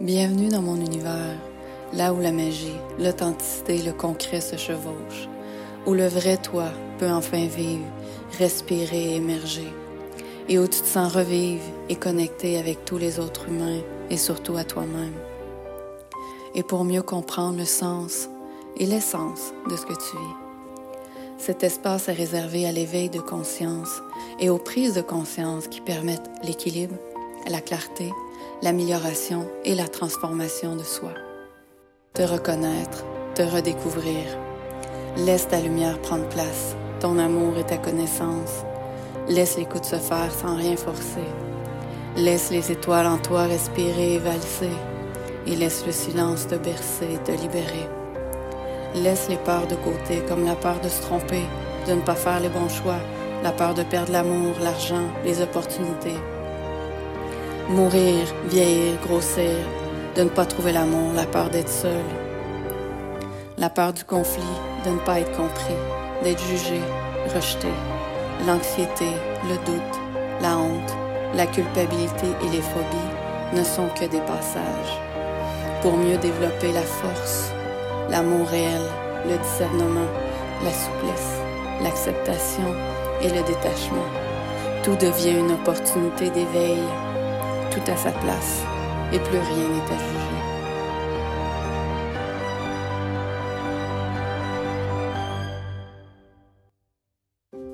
Bienvenue dans mon univers, là où la magie, l'authenticité et le concret se chevauchent, où le vrai toi peut enfin vivre, respirer et émerger, et où tu te sens revivre et connecter avec tous les autres humains et surtout à toi-même. Et pour mieux comprendre le sens et l'essence de ce que tu vis. Cet espace est réservé à l'éveil de conscience et aux prises de conscience qui permettent l'équilibre, la clarté, l'amélioration et la transformation de soi. Te reconnaître, te redécouvrir. Laisse ta lumière prendre place, ton amour et ta connaissance. Laisse l'écoute se faire sans rien forcer. Laisse les étoiles en toi respirer et valser. Et laisse le silence te bercer et te libérer. Laisse les peurs de côté, comme la peur de se tromper, de ne pas faire les bons choix, la peur de perdre l'amour, l'argent, les opportunités. Mourir, vieillir, grossir, de ne pas trouver l'amour, la peur d'être seul. La peur du conflit, de ne pas être compris, d'être jugé, rejeté. L'anxiété, le doute, la honte, la culpabilité et les phobies ne sont que des passages. Pour mieux développer la force, l'amour réel, le discernement, la souplesse, l'acceptation et le détachement, tout devient une opportunité d'éveil tout à sa place et plus rien n'est à juger.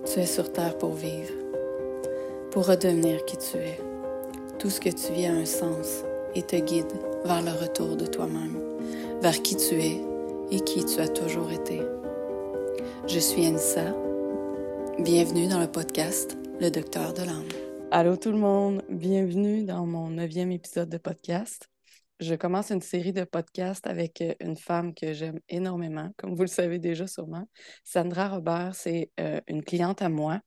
Tu es sur Terre pour vivre, pour redevenir qui tu es. Tout ce que tu vis a un sens et te guide vers le retour de toi-même, vers qui tu es et qui tu as toujours été. Je suis Anissa. Bienvenue dans le podcast Le Docteur de l'âme. Allô tout le monde, bienvenue dans mon neuvième épisode de podcast. Je commence une série de podcasts avec euh, une femme que j'aime énormément, comme vous le savez déjà sûrement. Sandra Robert, c'est euh, une cliente à moi.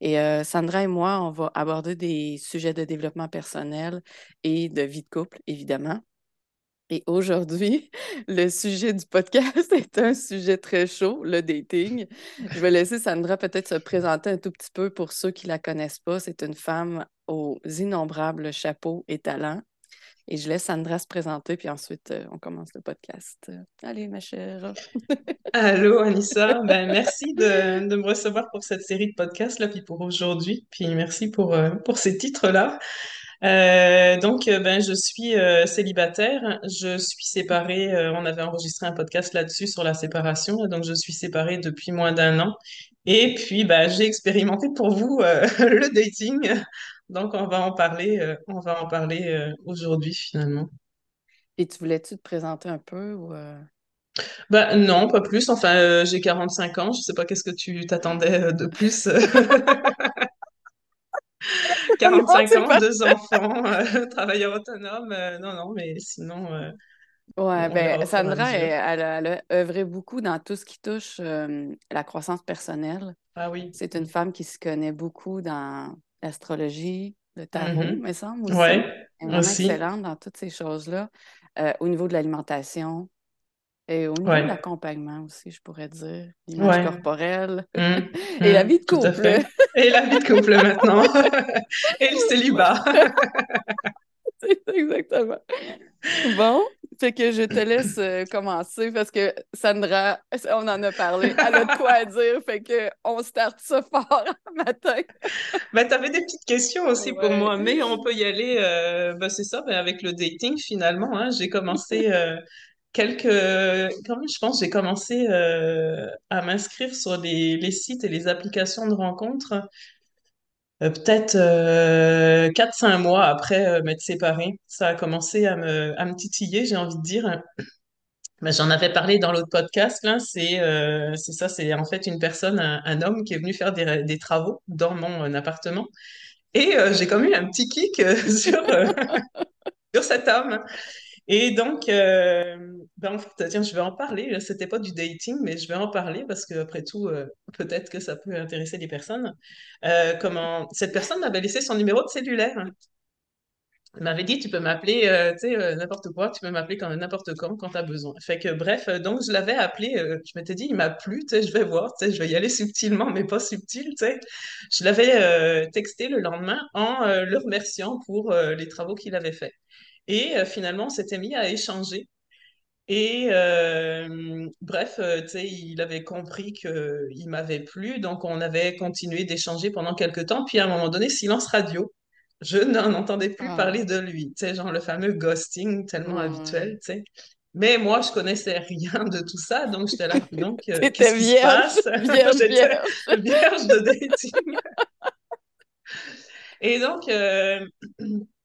Et euh, Sandra et moi, on va aborder des sujets de développement personnel et de vie de couple, évidemment. Et aujourd'hui, le sujet du podcast est un sujet très chaud, le dating. Je vais laisser Sandra peut-être se présenter un tout petit peu pour ceux qui ne la connaissent pas. C'est une femme aux innombrables chapeaux et talents. Et je laisse Sandra se présenter, puis ensuite, euh, on commence le podcast. Allez, ma chère. Allô, Anissa. Ben, merci de, de, me recevoir pour cette série de podcasts, là, puis pour aujourd'hui. Puis merci pour, euh, pour ces titres-là. Euh, donc, euh, ben, je suis euh, célibataire. Je suis séparée. Euh, on avait enregistré un podcast là-dessus sur la séparation. Donc, je suis séparée depuis moins d'un an. Et puis, ben, j'ai expérimenté pour vous le dating. Donc, on va en parler. on va en parler aujourd'hui finalement. Et tu voulais-tu te présenter un peu ou Ben, non, pas plus. Enfin, j'ai 45 ans. Je sais pas qu'est-ce que tu t'attendais de plus. 45 ans, deux enfants, euh, travailleur autonome. Euh, non, non, mais sinon. Euh, ouais, ben, Sandra, elle, a œuvré beaucoup dans tout ce qui touche la croissance personnelle. Ah oui. C'est une femme qui se connaît beaucoup dans l'astrologie, le tarot, mm-hmm. me semble aussi. Ouais, elle est vraiment excellente dans toutes ces choses-là. au niveau de l'alimentation, et au niveau de l'accompagnement aussi, je pourrais dire, l'image corporelle mmh. et la mmh. vie de couple. Et la vie de couple maintenant. et le célibat. exactement. Bon, fait que je te laisse euh, commencer parce que Sandra, on en a parlé, elle a de quoi dire, fait que on starte ça fort matin. ben, tu avais des petites questions aussi pour moi, mais on peut y aller, euh, ben, c'est ça, ben, avec le dating finalement. Hein, j'ai commencé euh, quelques. Quand je pense, j'ai commencé euh, à m'inscrire sur les, sites et les applications de rencontres euh, peut-être euh, 4-5 mois après euh, m'être séparée. Ça a commencé à me, à me titiller, j'ai envie de dire. Ben, J'en avais parlé dans l'autre podcast. C'est c'est ça, c'est en fait une personne, un, homme qui est venu faire des, des travaux dans mon appartement. Et j'ai comme eu un petit kick sur, sur cet homme. Et donc, euh, ben, en fait, tiens, je vais en parler. C'était pas du dating, mais je vais en parler parce que après tout, euh, peut-être que ça peut intéresser les personnes. Euh, comment cette personne m'avait laissé son numéro de cellulaire. Elle m'avait dit, tu peux m'appeler, tu sais, n'importe quoi, tu peux m'appeler quand n'importe quand, quand tu as besoin. Fait que bref, donc je l'avais appelé, je m'étais dit, il m'a plu, je vais voir, je vais y aller subtilement, mais pas subtil. Je l'avais texté le lendemain en le remerciant pour les travaux qu'il avait faits. Et euh, finalement, on s'était mis à échanger. Et euh, bref, euh, tu il avait compris qu'il m'avait plu, donc on avait continué d'échanger pendant quelques temps. Puis à un moment donné, silence radio. Je n'en entendais plus Ah, parler de lui, tu sais, genre le fameux ghosting tellement ouais. habituel, tu sais. Mais moi, je connaissais rien de tout ça, donc j'étais là, donc euh, qu'est-ce qui se vierge, passe? vierge, J'étais vierge. vierge de dating. Et donc, euh,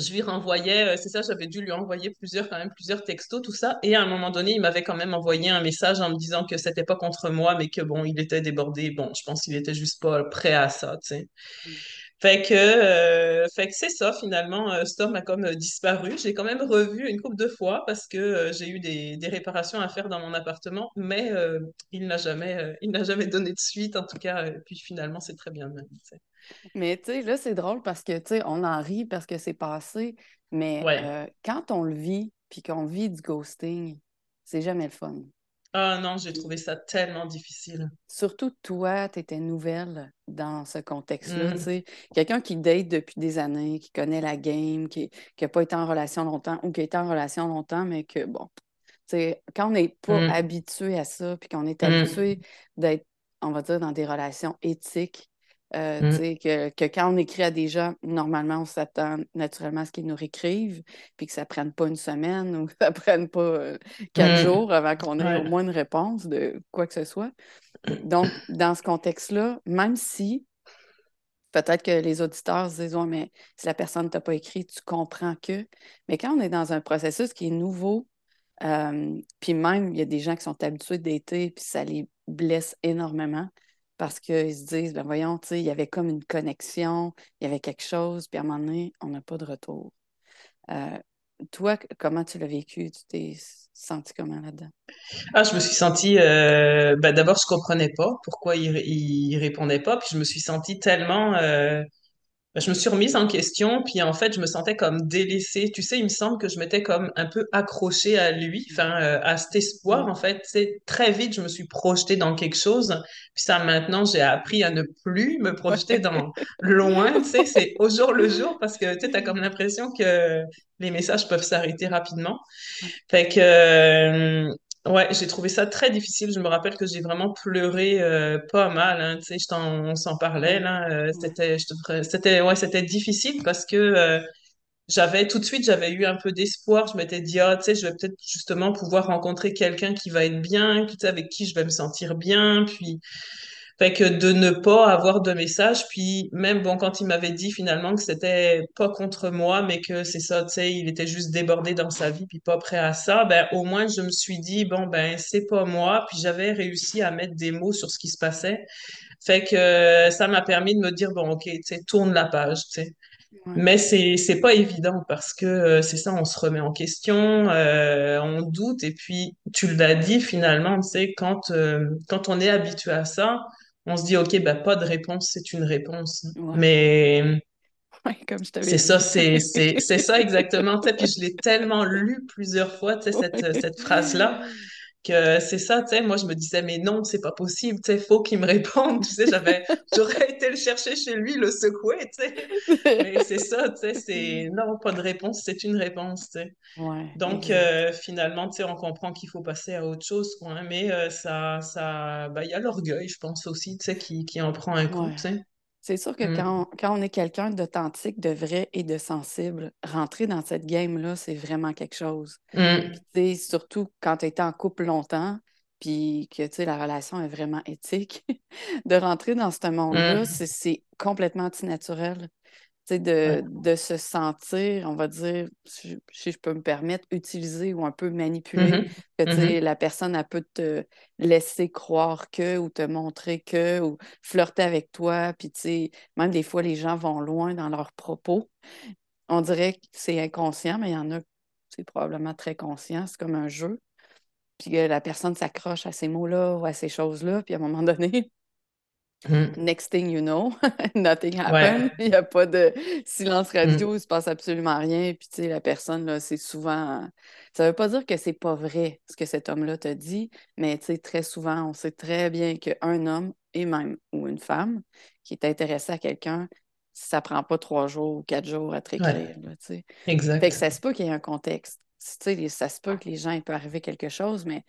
je lui renvoyais, euh, c'est ça, j'avais dû lui envoyer plusieurs, quand même, plusieurs textos, tout ça. Et à un moment donné, il m'avait quand même envoyé un message en me disant que c'était pas contre moi, mais que bon, il était débordé. Bon, je pense qu'il était juste pas prêt à ça, tu sais. Fait que, euh, fait que c'est ça, finalement, euh, Storm a comme disparu. J'ai quand même revu une couple de fois parce que euh, j'ai eu des, des réparations à faire dans mon appartement, mais euh, il n'a jamais, il n'a jamais donné de suite, en tout cas. puis finalement, c'est très bien même, tu sais. Mais tu sais, là, c'est drôle parce que, tu sais, on en rit parce que c'est passé, mais Ouais. euh, quand on le vit, puis qu'on vit du ghosting, c'est jamais le fun. Ah non, j'ai trouvé ça tellement difficile. Surtout toi, tu étais nouvelle dans ce contexte-là, tu Mm, sais. Quelqu'un qui date depuis des années, qui connaît la game, qui n'a pas été en relation longtemps ou qui a été en relation longtemps, mais que, bon, tu sais, quand on n'est pas mm, habitué à ça, puis qu'on est mm, habitué d'être, on va dire, dans des relations éthiques, euh, mm. que, que quand on écrit à des gens, normalement, on s'attend naturellement à ce qu'ils nous réécrivent, puis que ça ne prenne pas une semaine ou que ça ne prenne pas euh, quatre Mm. jours avant qu'on ait au moins une réponse de quoi que ce soit. Donc, dans ce contexte-là, même si peut-être que les auditeurs se disent, Ouais, mais si la personne ne t'a pas écrit, tu comprends que. Mais quand on est dans un processus qui est nouveau, euh, puis même, il y a des gens qui sont habitués d'été, puis ça les blesse énormément parce qu'ils se disent, ben voyons, il y avait comme une connexion, il y avait quelque chose, puis à un moment donné, on n'a pas de retour. Euh, toi, comment tu l'as vécu? Tu t'es senti comment là-dedans? Ah, je me suis sentie. euh, bah, d'abord, je comprenais pas pourquoi il, il répondait pas, puis je me suis sentie tellement. euh, je me suis remise en question, puis en fait, je me sentais comme délaissée. Tu sais, il me semble que je m'étais comme un peu accrochée à lui, enfin, euh, à cet espoir. Mm. En fait, c'est très vite, je me suis projetée dans quelque chose. Puis ça, maintenant, j'ai appris à ne plus me projeter dans loin. Tu sais, c'est au jour le jour parce que tu sais, t'as comme l'impression que les messages peuvent s'arrêter rapidement. Fait que, euh, ouais, j'ai trouvé ça très difficile. Je me rappelle que j'ai vraiment pleuré euh, pas mal. Hein, tu sais, on s'en parlait là. euh, c'était, ouais, c'était difficile parce que euh, j'avais tout de suite, j'avais eu un peu d'espoir. Je m'étais dit, ah, tu sais, je vais peut-être justement pouvoir rencontrer quelqu'un qui va être bien, avec qui je vais me sentir bien. Puis fait que de ne pas avoir de message, puis même bon, quand il m'avait dit finalement que c'était pas contre moi, mais que c'est ça, tu sais, il était juste débordé dans sa vie, puis pas prêt à ça, ben au moins je me suis dit, bon, ben c'est pas moi, puis j'avais réussi à mettre des mots sur ce qui se passait. Fait que euh, ça m'a permis de me dire, bon, ok, tu sais, tourne la page, tu sais. Ouais. Mais c'est c'est pas évident parce que euh, c'est ça, on se remet en question, euh, on doute et puis tu l'as dit finalement, tu sais, quand euh, quand on est habitué à ça, on se dit ok, bah pas de réponse, c'est une réponse. Ouais. Mais Ouais, comme je t'avais c'est ça, c'est c'est c'est ça exactement. Puis je l'ai tellement lu plusieurs fois, cette cette phrase-là que c'est ça, tu sais, moi je me disais mais non, c'est pas possible, tu sais, faut qu'il me réponde, tu sais, j'avais j'aurais été le chercher chez lui, le secouer, tu sais. Mais c'est ça, tu sais, c'est non, pas de réponse, c'est une réponse, tu sais. Ouais, Donc euh, finalement, tu sais, on comprend qu'il faut passer à autre chose, quoi, hein, mais euh, ça ça bah il y a l'orgueil, je pense aussi, tu sais, qui qui en prend un coup, Ouais. tu sais. C'est sûr que Mm. quand on, quand on est quelqu'un d'authentique, de vrai et de sensible, rentrer dans cette game-là, c'est vraiment quelque chose. Mm. Puis, surtout quand tu été en couple longtemps, puis que, la relation est vraiment éthique, de rentrer dans ce monde-là, Mm. c'est c'est complètement antinaturel. De, de se sentir, on va dire, si je, si je peux me permettre, utiliser ou un peu manipuler, Mhm. que Mhm. la personne, elle peut te laisser croire que ou te montrer que ou flirter avec toi. Puis, même des fois, les gens vont loin dans leurs propos. On dirait que c'est inconscient, mais il y en a, c'est probablement très conscient. C'est comme un jeu. Puis que la personne s'accroche à ces mots-là ou à ces choses-là. Puis à un moment donné, Mhm. Next thing you know, nothing happened. Ouais. Il n'y a pas de silence Mm. radio, il ne se passe absolument rien. Puis, tu sais, la personne, là, c'est souvent. Ça ne veut pas dire que c'est pas vrai ce que cet homme-là te dit, mais, tu sais, très souvent, on sait très bien qu'un homme, et même, ou une femme, qui est intéressé à quelqu'un, ça prend pas trois jours ou quatre jours à te réécrire. exact. Fait que ça se peut qu'il y ait un contexte. ça se peut que les gens, il peut arriver quelque chose, mais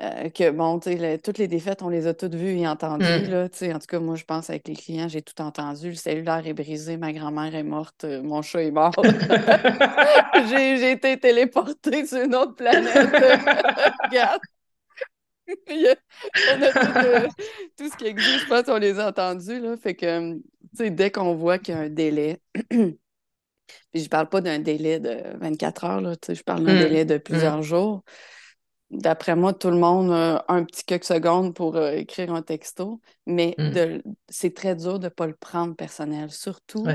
euh, que bon, tu sais, toutes les défaites, on les a toutes vues et entendues. Mm. Là, en tout cas, moi, je pense avec les clients, j'ai tout entendu. Le cellulaire est brisé, ma grand-mère est morte, euh, mon chat est mort. j'ai été téléportée sur une autre planète. Regarde. on a tout, euh, tout, ce qui existe, je pense, on les a entendus. Là, fait que, tu sais, dès qu'on voit qu'il y a un délai, puis je parle pas d'un délai de 24 heures, là, je parle d'un mm. délai de plusieurs mm. jours d'après moi, tout le monde a un petit quelques secondes pour euh, écrire un texto, mais mm. c'est très dur de ne pas le prendre personnel, surtout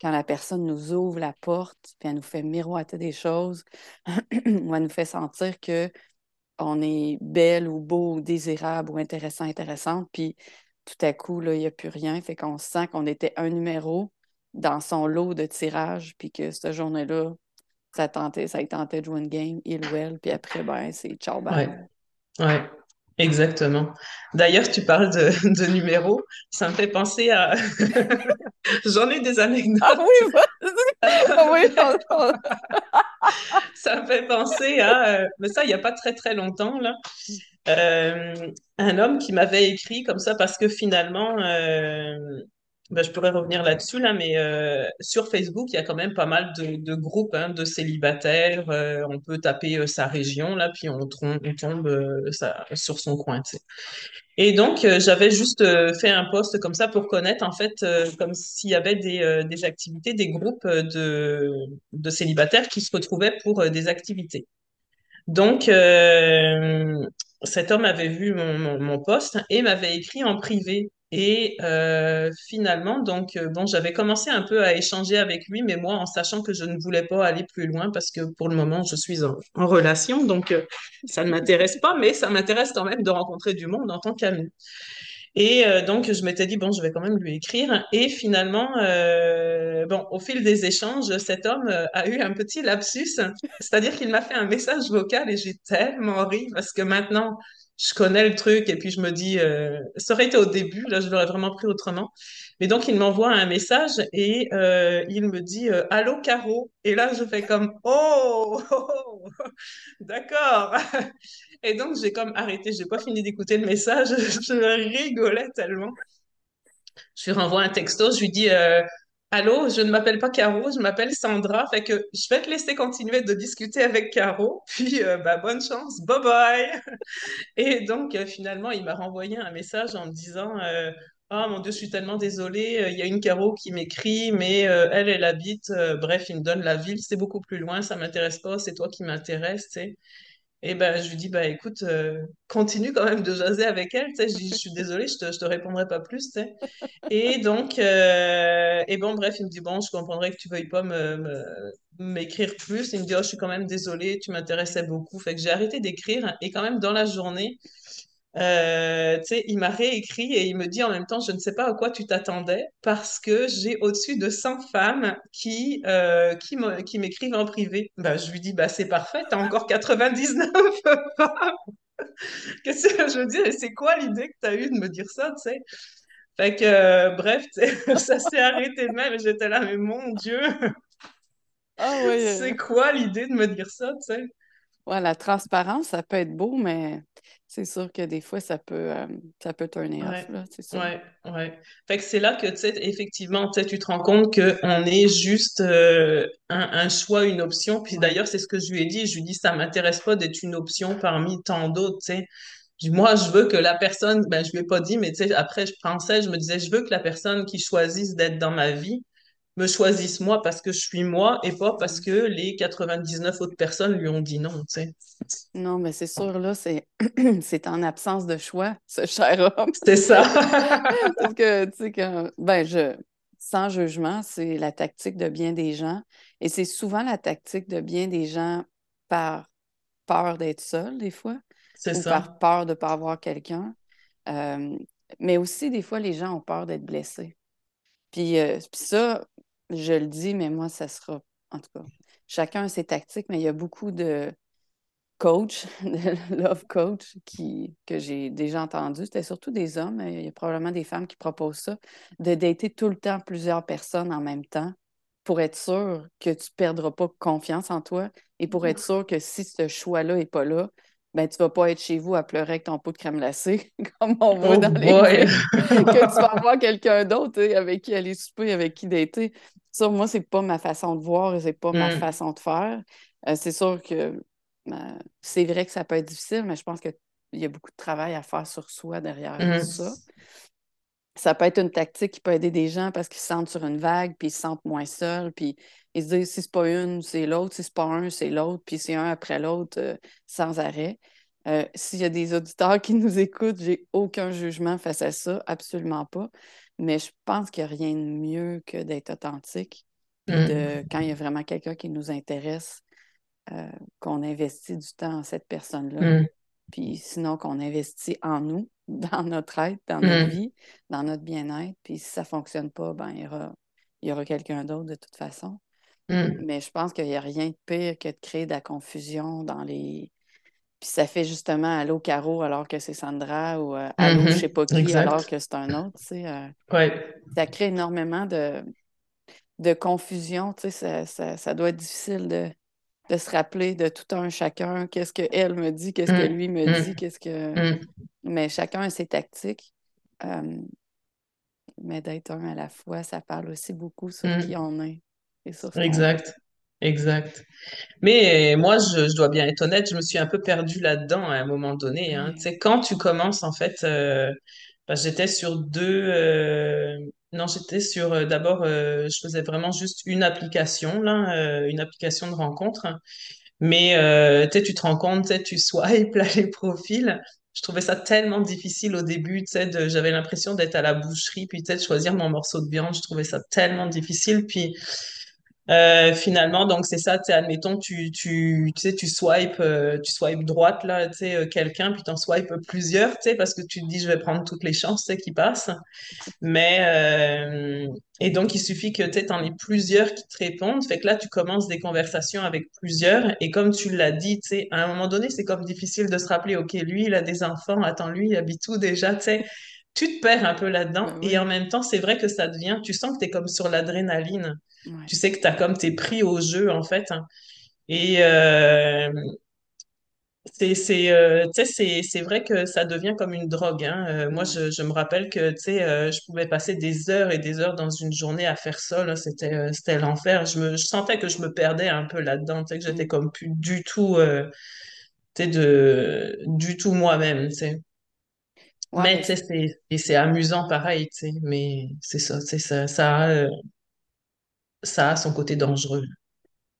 quand la personne nous ouvre la porte, puis elle nous fait miroiter des choses, ou elle nous fait sentir que on est belle ou beau ou désirable ou intéressant, intéressante, puis tout à coup, il n'y a plus rien, fait qu'on sent qu'on était un numéro dans son lot de tirage, puis que cette journée-là, ça tentait, ça tentait de jouer une game, il ou elle, puis après, ben, c'est ciao, bye. Ouais. ouais. Exactement. D'ailleurs, tu parles de, de numéros, ça me fait penser à. J'en ai des anecdotes. Ah oui, ah oui ça me fait penser à. Euh, mais ça, il n'y a pas très très longtemps, là. Euh, un homme qui m'avait écrit comme ça parce que finalement, euh, ben, je pourrais revenir là-dessus, là, mais euh, sur Facebook, il y a quand même pas mal de, de groupes hein, de célibataires. Euh, on peut taper euh, sa région, là, puis on, on tombe ça, sur son coin. Et donc, j'avais juste fait un post comme ça pour connaître, en fait, comme s'il y avait des, des activités, des groupes de, de célibataires qui se retrouvaient pour des activités. Donc, cet homme avait vu mon, mon, mon post et m'avait écrit en privé et euh, finalement, donc, euh, bon, j'avais commencé un peu à échanger avec lui, mais moi, en sachant que je ne voulais pas aller plus loin parce que pour le moment, je suis en, relation, donc euh, ça ne m'intéresse pas, mais ça m'intéresse quand même de rencontrer du monde en tant qu'ami. Et donc, je m'étais dit, bon, je vais quand même lui écrire. Et finalement, bon, au fil des échanges, cet homme a eu un petit lapsus, c'est-à-dire qu'il m'a fait un message vocal et j'ai tellement ri parce que maintenant, je connais le truc et puis je me dis, euh, ça aurait été au début, là je l'aurais vraiment pris autrement. Mais donc il m'envoie un message et euh, il me dit euh, Allô Caro Et là je fais comme Oh, oh, d'accord. Et donc j'ai comme arrêté, j'ai pas fini d'écouter le message, je rigolais tellement. Je lui renvoie un texto, je lui dis Allô, je ne m'appelle pas Caro, je m'appelle Sandra. Fait que je vais te laisser continuer de discuter avec Caro. Puis, euh, bah, bonne chance, bye bye. Et donc, euh, finalement, il m'a renvoyé un message en me disant Oh mon Dieu, je suis tellement désolée. Il y a une Caro qui m'écrit, mais elle, elle habite. bref, il me donne la ville. C'est beaucoup plus loin. Ça m'intéresse pas. C'est toi qui m'intéresse. Et ben, je lui dis, bah, écoute, euh, continue quand même de jaser avec elle. Tu sais, je, je suis désolée, je te, je te répondrai pas plus. Tu sais. Et donc, euh, et bon, bref, il me dit, bon, je comprendrais que tu veuilles pas m'écrire plus. Il me dit, oh, je suis quand même désolée, tu m'intéressais beaucoup. Fait que j'ai arrêté d'écrire. Et quand même, dans la journée, euh, il m'a réécrit et il me dit en même temps, je ne sais pas à quoi tu t'attendais parce que j'ai au-dessus de 100 femmes qui, euh, qui m'écrivent en privé. Ben, je lui dis, bah, c'est parfait, tu as encore 99 femmes. Qu'est-ce que je veux dire? Et c'est quoi l'idée que tu as eue de me dire ça, tu sais? Fait que, euh, bref, ça s'est arrêté même et j'étais là, mais mon Dieu! Ah c'est quoi l'idée de me dire ça, tu sais? Ouais, la transparence, ça peut être beau, mais c'est sûr que des fois, ça peut, euh, ça peut tourner off, là, c'est ça. Ouais, ouais. Fait que c'est là que, tu sais, effectivement, tu te rends compte qu'on est juste euh, un, choix, une option. Puis d'ailleurs, c'est ce que je lui ai dit. Je lui ai dit, ça m'intéresse pas d'être une option parmi tant d'autres, tu sais. Moi, je veux que la personne, ben, je lui ai pas dit, mais tu sais, après, je pensais, je me disais, je veux que la personne qui choisisse d'être dans ma vie, me choisissent moi parce que je suis moi et pas parce que les 99 autres personnes lui ont dit non, tu sais. Non, mais c'est sûr, là, c'est, c'est en absence de choix, ce cher homme. C'est ça. parce que, tu sais, que, ben, je, sans jugement, c'est la tactique de bien des gens. Et c'est souvent la tactique de bien des gens par peur d'être seul, des fois. C'est ça. Par peur de ne pas avoir quelqu'un. Euh, mais aussi, des fois, les gens ont peur d'être blessés. Puis, euh, puis ça, je le dis, mais moi, ça sera, en tout cas, chacun a ses tactiques, mais il y a beaucoup de, coach, de love coach qui, que j'ai déjà entendu. C'était surtout des hommes, il y a probablement des femmes qui proposent ça, de dater tout le temps plusieurs personnes en même temps pour être sûr que tu ne perdras pas confiance en toi et pour être sûr que si ce choix-là n'est pas là, ben, tu ne vas pas être chez vous à pleurer avec ton pot de crème glacée, comme on voit oh dans les que tu vas avoir quelqu'un d'autre avec qui aller souper, avec qui dater. Ça, moi, c'est pas ma façon de voir et c'est pas ma mm. façon de faire. Euh, c'est sûr que c'est vrai que ça peut être difficile, mais je pense qu'il y a beaucoup de travail à faire sur soi derrière mm. ça. Ça peut être une tactique qui peut aider des gens parce qu'ils se sentent sur une vague, puis ils se sentent moins seuls, puis ils se disent si c'est pas une, c'est l'autre, si c'est pas un, c'est l'autre, puis c'est un après l'autre euh, sans arrêt. Euh, s'il y a des auditeurs qui nous écoutent, j'ai aucun jugement face à ça, absolument pas. Mais je pense qu'il n'y a rien de mieux que d'être authentique. De, mm. quand il y a vraiment quelqu'un qui nous intéresse, euh, qu'on investit du temps en cette personne-là. Mm. Puis sinon, qu'on investit en nous, dans notre être, dans notre mm. vie, dans notre bien-être. Puis si ça ne fonctionne pas, ben, il y aura, y aura quelqu'un d'autre de toute façon. Mais je pense qu'il n'y a rien de pire que de créer de la confusion dans les, puis ça fait justement Allô Caro alors que c'est Sandra ou euh, Allô je sais pas qui alors que c'est un autre. Tu sais, euh. Ça crée énormément de, de confusion. Tu sais, ça, ça, doit être difficile de, de, se rappeler de tout un chacun. Qu'est-ce qu'elle me dit, qu'est-ce que mm. lui me mm. dit, qu'est-ce que. Mm. Mais chacun a ses tactiques. Euh, mais d'être un à la fois, ça parle aussi beaucoup sur qui on est. Et exact. Exact. Mais moi, je, dois bien être honnête, je me suis un peu perdue là-dedans à un moment donné. Hein. Tu sais, quand tu commences, en fait, euh, bah, j'étais sur deux. Euh, non, j'étais sur. Euh, d'abord, je faisais vraiment juste une application, là, une application de rencontre. Mais tu te rends compte, tu swipes là, les profils. Je trouvais ça tellement difficile au début, tu sais, j'avais l'impression d'être à la boucherie, puis tu sais, de choisir mon morceau de viande. Je trouvais ça tellement difficile. Puis euh, finalement, donc c'est ça, tu admettons, tu, tu, tu sais, tu swipes, euh, tu swipes droite, là, tu sais, euh, quelqu'un, puis t'en swipes plusieurs, tu sais, parce que tu te dis, je vais prendre toutes les chances, qui passent. Mais, et donc, il suffit que, tu sais, t'en aies plusieurs qui te répondent. Fait que là, tu commences des conversations avec plusieurs. Et comme tu l'as dit, tu sais, à un moment donné, c'est comme difficile de se rappeler, OK, lui, il a des enfants, attends, lui, il habite où déjà, tu sais tu te perds un peu là-dedans. Ben et en même temps, c'est vrai que ça devient, tu sens que tu es comme sur l'adrénaline. Tu sais que tu as comme tes pris au jeu, en fait. Hein. Et euh, c'est euh, c'est vrai que ça devient comme une drogue. Hein. Euh, moi, je, je, me rappelle que euh, je pouvais passer des heures et des heures dans une journée à faire ça. C'était c'était l'enfer. Je, me, je sentais que je me perdais un peu là-dedans, que j'étais mm. comme plus du tout, de, du tout moi-même. mais, mais... c'est amusant pareil, mais c'est ça, ça, ça, ça a son côté dangereux.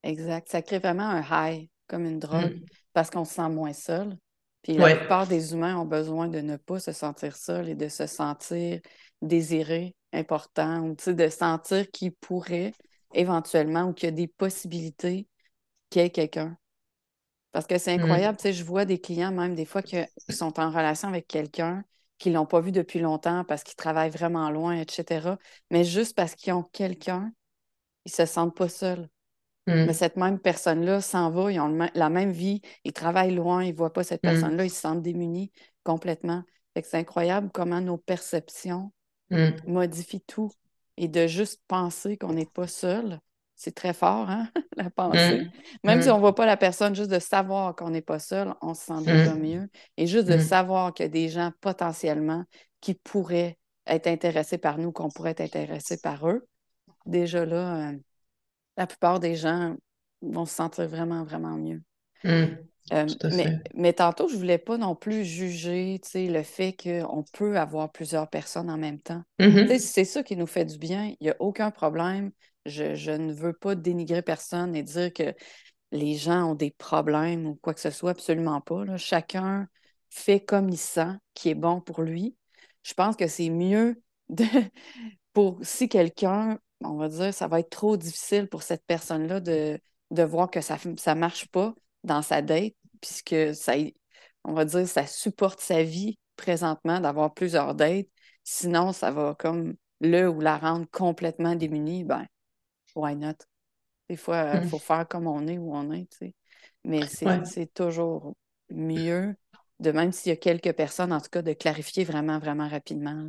Exact. Ça crée vraiment un high, comme une drogue, mm. parce qu'on se sent moins seul. Puis la plupart des humains ont besoin de ne pas se sentir seul et de se sentir désiré, important, ou de sentir qu'il pourrait éventuellement ou qu'il y a des possibilités qu'il y ait quelqu'un. Parce que c'est mm. incroyable, je vois des clients même des fois qui sont en relation avec quelqu'un qui ne l'ont pas vu depuis longtemps parce qu'ils travaillent vraiment loin, etc. Mais juste parce qu'ils ont quelqu'un ils se sentent pas seuls. Hmm. Mais cette même personne-là s'en va, ils ont la même vie, ils travaillent loin, ils ne voient pas cette hmm. personne-là, ils se sentent démunis complètement. c'est incroyable comment nos perceptions hmm. modifient tout. Et de juste penser qu'on n'est pas seul, c'est très fort, hein, la pensée. Même si on ne voit pas la personne, juste de savoir qu'on n'est pas seul, on se sent déjà mieux. Et juste de savoir qu'il y a des gens potentiellement qui pourraient être intéressés par nous, qu'on pourrait être intéressés par eux, déjà là, euh, la plupart des gens vont se sentir vraiment, vraiment mieux. Mmh. Euh, mais, mais, tantôt, je ne voulais pas non plus juger le fait qu'on peut avoir plusieurs personnes en même temps. Mmh c'est ça qui nous fait du bien. Il n'y a aucun problème. Je, ne veux pas dénigrer personne et dire que les gens ont des problèmes ou quoi que ce soit. Absolument pas. Chacun fait comme il sent, qui est bon pour lui. Je pense que c'est mieux de, pour si quelqu'un on va dire, ça va être trop difficile pour cette personne-là de, de voir que ça ne marche pas dans sa date, puisque ça, on va dire, ça supporte sa vie présentement d'avoir plusieurs dates. Sinon, ça va comme le ou la rendre complètement démunie. Ben, why not? Des fois, il mm. faut faire comme on est où on est, tu sais. Mais c'est toujours mieux, de même s'il y a quelques personnes, en tout cas, de clarifier vraiment, vraiment rapidement.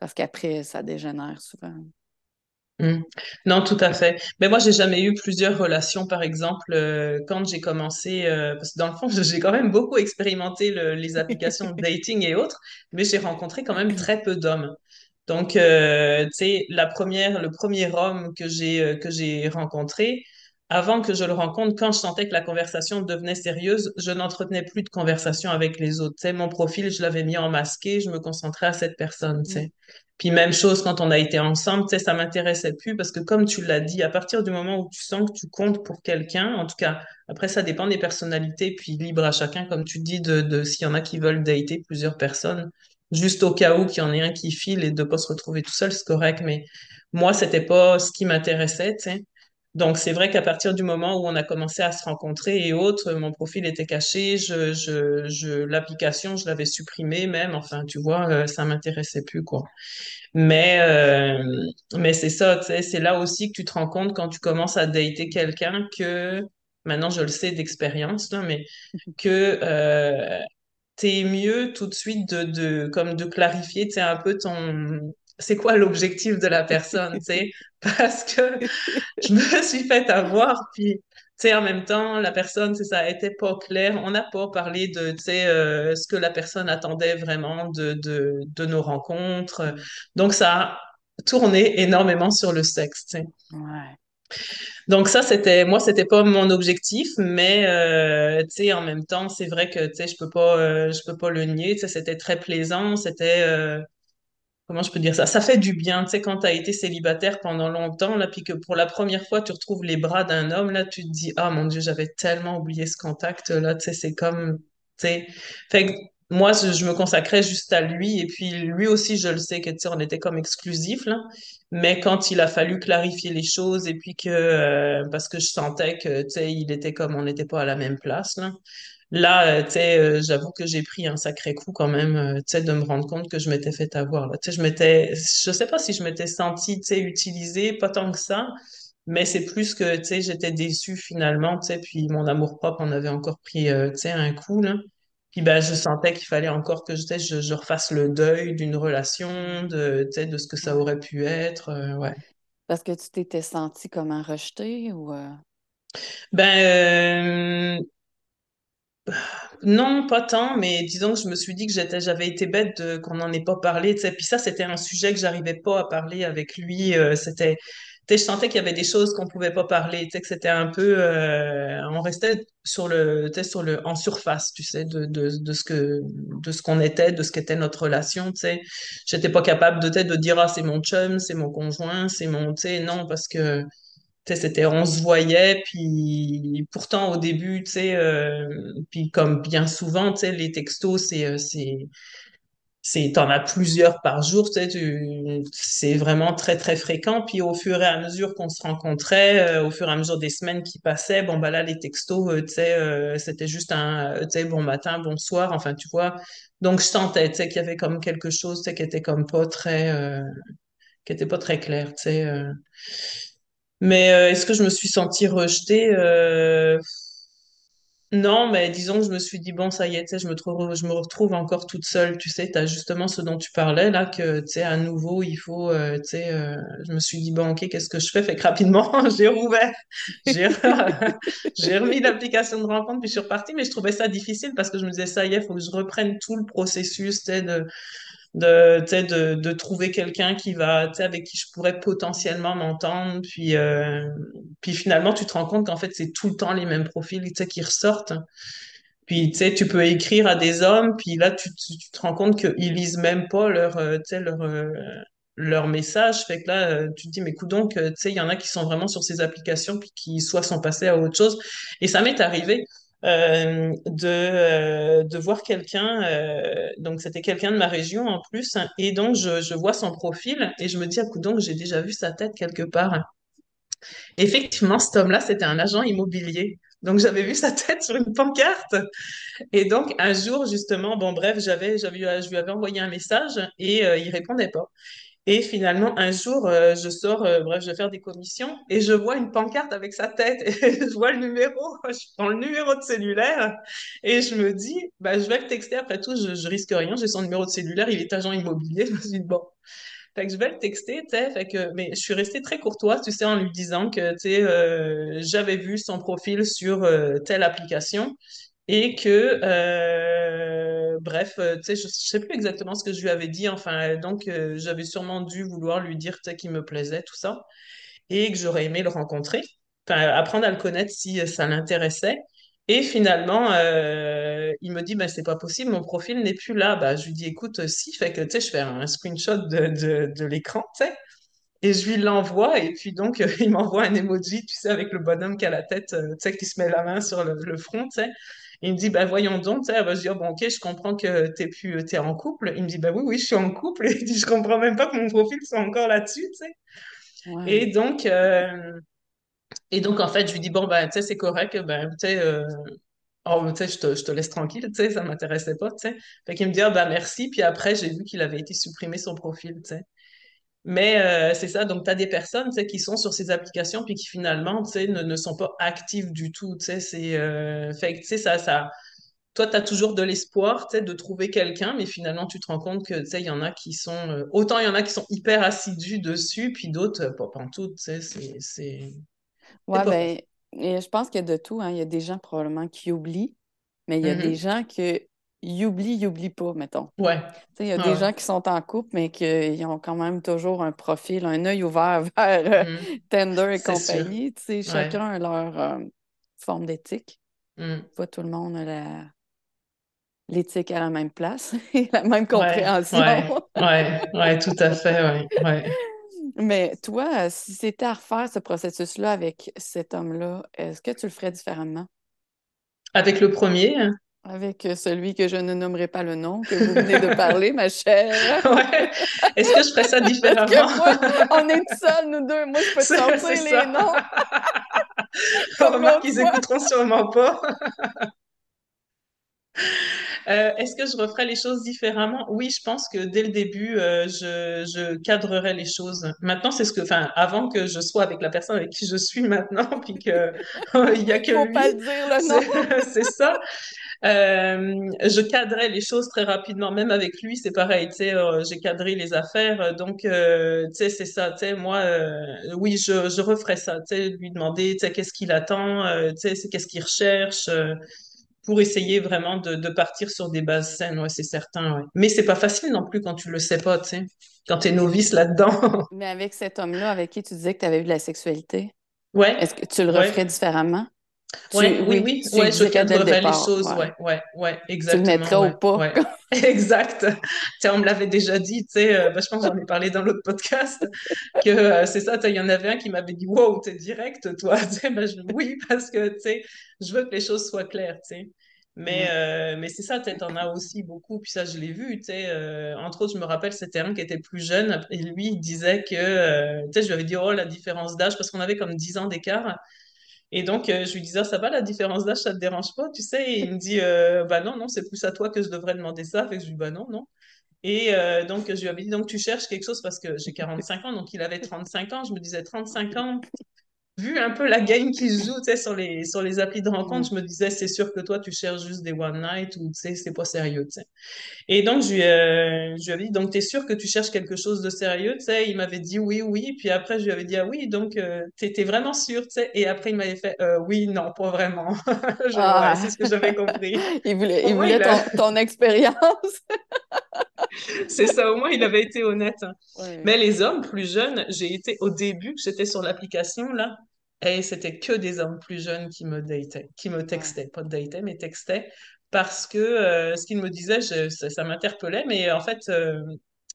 Parce qu'après, ça dégénère souvent. Mmh. Non, tout à fait. Mais moi, j'ai jamais eu plusieurs relations, par exemple, euh, quand j'ai commencé, euh, parce que dans le fond, j'ai quand même beaucoup expérimenté les applications de dating et autres, mais j'ai rencontré quand même très peu d'hommes. Donc, euh, tu sais, la première, le premier homme que j'ai que j'ai rencontré, avant que je le rencontre, quand je sentais que la conversation devenait sérieuse, je n'entretenais plus de conversation avec les autres. Tu sais, mon profil, je l'avais mis en masqué, je me concentrais à cette personne, tu sais. Puis même chose quand on a été ensemble, tu sais, ça m'intéressait plus parce que comme tu l'as dit, à partir du moment où tu sens que tu comptes pour quelqu'un, en tout cas, après ça dépend des personnalités, puis libre à chacun, comme tu dis, de, de s'il y en a qui veulent dater plusieurs personnes, juste au cas où qu'il y en ait un qui file et de pas se retrouver tout seul, c'est correct. Mais moi, c'était pas ce qui m'intéressait, tu sais. Donc, c'est vrai qu'à partir du moment où on a commencé à se rencontrer et autres, mon profil était caché, je, je, je l'application, je l'avais supprimée même. Enfin, tu vois, euh, ça m'intéressait plus, quoi. Mais, euh, mais c'est ça, tu sais, c'est là aussi que tu te rends compte quand tu commences à dater quelqu'un que, maintenant je le sais d'expérience, mais que euh, t'es mieux tout de suite de, de, comme de clarifier, tu un peu ton, c'est quoi l'objectif de la personne, tu sais, parce que je me suis fait avoir, puis tu sais, en même temps, la personne, c'est ça, était pas clair. On n'a pas parlé de, tu sais, euh, ce que la personne attendait vraiment de, de, de nos rencontres. Donc, ça a tourné énormément sur le sexe, tu sais. Ouais. Donc ça, c'était moi, c'était pas mon objectif, mais euh, tu sais, en même temps, c'est vrai que tu sais, je peux pas, euh, je peux pas le nier. Tu sais, c'était très plaisant, c'était euh, comment je peux dire ça? Ça fait du bien, tu sais, quand tu as été célibataire pendant longtemps, là, puis que pour la première fois, tu retrouves les bras d'un homme, là, tu te dis, ah mon Dieu, j'avais tellement oublié ce contact, là, tu sais, c'est comme, tu sais. Fait que moi, je, me consacrais juste à lui, et puis lui aussi, je le sais que, tu sais, on était comme exclusifs, là. Mais quand il a fallu clarifier les choses, et puis que, euh, parce que je sentais que, tu sais, il était comme, on n'était pas à la même place, là. Là, euh, tu sais, euh, j'avoue que j'ai pris un sacré coup quand même, euh, tu sais, de me rendre compte que je m'étais fait avoir. Là. Tu sais, je m'étais, je sais pas si je m'étais sentie, tu sais, utilisée, pas tant que ça, mais c'est plus que, tu sais, j'étais déçue finalement, tu sais, puis mon amour-propre en avait encore pris, tu sais, un coup, là. Puis ben, je sentais qu'il fallait encore que je, je, je refasse le deuil d'une relation, de, tu sais, de ce que ça aurait pu être, ouais. Parce que tu t'étais sentie comment rejetée ou... Ben, non, pas tant, mais disons que je me suis dit que j'étais, j'avais été bête qu'on n'en ait pas parlé, tu sais. Puis ça, c'était un sujet que j'arrivais pas à parler avec lui. euh, c'était, je sentais qu'il y avait des choses qu'on pouvait pas parler, que c'était un peu, euh, on restait sur le, sur le, en surface, tu sais, de, ce que, de ce qu'on était, de ce qu'était notre relation, tu sais. J'étais pas capable de, de dire, ah, c'est mon chum, c'est mon conjoint, c'est mon, non, parce que, c'était on se voyait puis pourtant au début tu sais euh, puis comme bien souvent tu sais les textos c'est euh, c'est t'en as plusieurs par jour tu sais c'est vraiment très très fréquent puis au fur et à mesure qu'on se rencontrait euh, au fur et à mesure des semaines qui passaient bon bah là les textos tu sais c'était juste un bon matin bonsoir enfin tu vois donc je sentais tu sais qu'il y avait comme quelque chose tu sais qui était comme pas très qui était pas très clair tu sais. Mais euh, est-ce que je me suis sentie rejetée? Euh, non, mais disons que je me suis dit, bon, ça y est, je me trouve, je me retrouve encore toute seule, tu sais, tu as justement ce dont tu parlais, là, que, tu sais, à nouveau, il faut, euh, tu sais, euh, je me suis dit, bon, ok, qu'est-ce que je fais? Fait que rapidement, j'ai rouvert, j'ai j'ai remis l'application de rencontre, puis je suis repartie, mais je trouvais ça difficile parce que je me disais, ça y est, il faut que je reprenne tout le processus, tu sais, de, de, de, de trouver quelqu'un qui va, avec qui je pourrais potentiellement m'entendre. Puis, euh, puis finalement, tu te rends compte qu'en fait, c'est tout le temps les mêmes profils, qui ressortent. Puis, tu tu peux écrire à des hommes, puis là, tu, tu, te rends compte qu'ils lisent même pas leur, euh, leur, euh, leur message. Fait que là, euh, tu te dis, mais écoute donc, il y en a qui sont vraiment sur ces applications, puis qui soit sont passés à autre chose. Et ça m'est arrivé euh, de, euh, de voir quelqu'un, euh, donc c'était quelqu'un de ma région en plus, hein, et donc je, je vois son profil et je me dis, ah, donc, j'ai déjà vu sa tête quelque part. Effectivement, cet homme-là, c'était un agent immobilier. Donc j'avais vu sa tête sur une pancarte. Et donc un jour, justement, bon bref, j'avais, j'avais, je lui avais envoyé un message et il répondait pas. Et finalement, un jour, euh, je sors, euh, bref, je vais faire des commissions et je vois une pancarte avec sa tête et je vois le numéro, je prends le numéro de cellulaire et je me dis, bah, je vais le texter. Après tout, je, je risque rien, j'ai son numéro de cellulaire, il est agent immobilier. Je me suis dit, bon, fait que je vais le texter, fait que, mais je suis restée très courtoise, tu sais, en lui disant que, euh, j'avais vu son profil sur euh, telle application et que, bref, euh, tu sais, je, je sais plus exactement ce que je lui avais dit, enfin, donc, euh, j'avais sûrement dû vouloir lui dire, qu'il me plaisait, tout ça, et que j'aurais aimé le rencontrer, apprendre à le connaître si ça l'intéressait. Et finalement, euh, il me dit, bah, c'est pas possible, mon profil n'est plus là. Bah, je lui dis, écoute, si, fait que, tu sais, je fais un screenshot de, de, de l'écran, tu sais, et je lui l'envoie, et puis donc, euh, il m'envoie un emoji, tu sais, avec le bonhomme qui a la tête, euh, tu sais, qui se met la main sur le, le front, tu sais. Il me dit, bah, voyons donc, tu sais, bah, je dis, oh, bon, ok, je comprends que t'es plus, t'es en couple. Il me dit, bah oui, oui, je suis en couple. Et il dit, je comprends même pas que mon profil soit encore là-dessus, tu sais. Et donc, euh, et donc, en fait, je lui dis, bon, ben, tu sais, c'est correct, ben, tu sais, euh, oh, tu sais, je te, je te laisse tranquille, tu sais, ça m'intéressait pas, tu sais. Fait qu'il me dit, ah, ben, merci. Puis après, j'ai vu qu'il avait été supprimé son profil, tu sais. Mais euh, c'est ça, donc tu as des personnes, qui sont sur ces applications puis qui finalement, ne, ne sont pas actives du tout, c'est... euh, fait que, ça, ça... Toi, tu as toujours de l'espoir, de trouver quelqu'un, mais finalement, tu te rends compte que, il y en a qui sont... euh, autant il y en a qui sont hyper assidus dessus, puis d'autres, euh, pas pantoute, c'est... C'est Ouais, ben, et je pense qu'il y a de tout, hein. Il y a des gens probablement qui oublient, mais il y a des Mhm. gens que ils oublient pas, mettons. Ouais, il y a des ouais, gens qui sont en couple, mais qui ont quand même toujours un profil, un œil ouvert vers euh, Mhm. Tinder et compagnie. Ouais. chacun a leur euh, forme d'éthique. Mhm. Pas tout le monde a la- l'éthique à la même place et la même compréhension. ouais, ouais, ouais, tout à fait, ouais, ouais. Mais toi, si c'était à refaire ce processus-là avec cet homme-là, est-ce que tu le ferais différemment? Avec le premier, hein? Avec euh, celui que je ne nommerai pas le nom, que vous venez de parler, ma chère. Ouais. Est-ce que je ferais ça différemment? que moi, on est seuls, nous deux. Moi, je peux sortir les ça. noms comme Remarque, l'autre ils fois. écouteront sûrement pas. Euh, est-ce que je referais les choses différemment? Oui, je pense que dès le début, euh, je, je cadrerais les choses. Maintenant, c'est ce que, enfin, avant que je sois avec la personne avec qui je suis maintenant, puis que il y a que Faut pas lui, le dire le nom. c'est ça. Euh, je cadrais les choses très rapidement, même avec lui, c'est pareil, tu sais, euh, j'ai cadré les affaires, donc, euh, tu sais, c'est ça, tu sais, moi, oui, je, je referais ça, tu sais, lui demander, tu sais, qu'est-ce qu'il attend, tu sais, c'est qu'est-ce qu'il recherche, pour essayer vraiment de, de partir sur des bases saines, ouais, c'est certain, ouais. Mais c'est pas facile non plus quand tu le sais pas, tu sais, quand t'es Mais, novice là-dedans. mais avec cet homme-là avec qui tu disais que tu avais eu de la sexualité, Ouais, est-ce que tu le ouais. referais différemment? Tu, Ouais, oui, oui, oui, tu ouais, je cadrerai les choses, Ouais. ouais, ouais, ouais, Tu le mettrais exactement, ouais, pas? ouais, exact. Tu sais, on me l'avait déjà dit, tu sais, euh, bah, je pense que j'en ai parlé dans l'autre podcast, que euh, c'est ça, tu il y en avait un qui m'avait dit, wow, t'es direct, toi, tu bah, je- oui, parce que, tu sais, je veux que les choses soient claires, tu sais. Mais, euh, mais c'est ça, tu t'en as aussi beaucoup, puis ça, je l'ai vu, tu sais, entre autres, je me rappelle, c'était un qui était plus jeune, et lui, il disait que, tu sais, je lui avais dit, oh, la différence d'âge, parce qu'on avait comme 10 ans d'écart, et donc, euh, je lui disais, Ah, ça va, la différence d'âge, ça te dérange pas, tu sais? Et il me dit, euh, bah non, non, c'est plus à toi que je devrais demander ça. Fait je lui dis, bah non, non. Et euh, donc, je lui avais dit, donc tu cherches quelque chose parce que j'ai 45 ans, donc il avait 35 ans. Je me disais, 35 ans, vu un peu la game qui se joue, tu sais, sur les, sur les applis de rencontre, Ouais. je me disais, c'est sûr que toi, tu cherches juste des one night ou, tu sais, c'est pas sérieux, tu. Et donc, je lui, euh, je lui avais dit, donc, t'es sûr que tu cherches quelque chose de sérieux, tu sais? Il m'avait dit oui, oui. Puis après, je lui avais dit, ah oui, donc, euh, t'es, vraiment sûr, tu sais? Et après, il m'avait fait, euh, oui, non, pas vraiment. Ouais, c'est Ah, ce que j'avais compris. il voulait, Au il moins, voulait il a, ton, ton expérience. c'est ça, au moins, il avait été honnête. hein. Ouais. Mais les hommes plus jeunes, j'ai été, au début que j'étais sur l'application, là, et c'était que des hommes plus jeunes qui me dataient, qui me textaient, pas dataient, mais textaient, parce que euh, ce qu'ils me disaient, je- ça, ça m'interpellait, mais en fait, euh,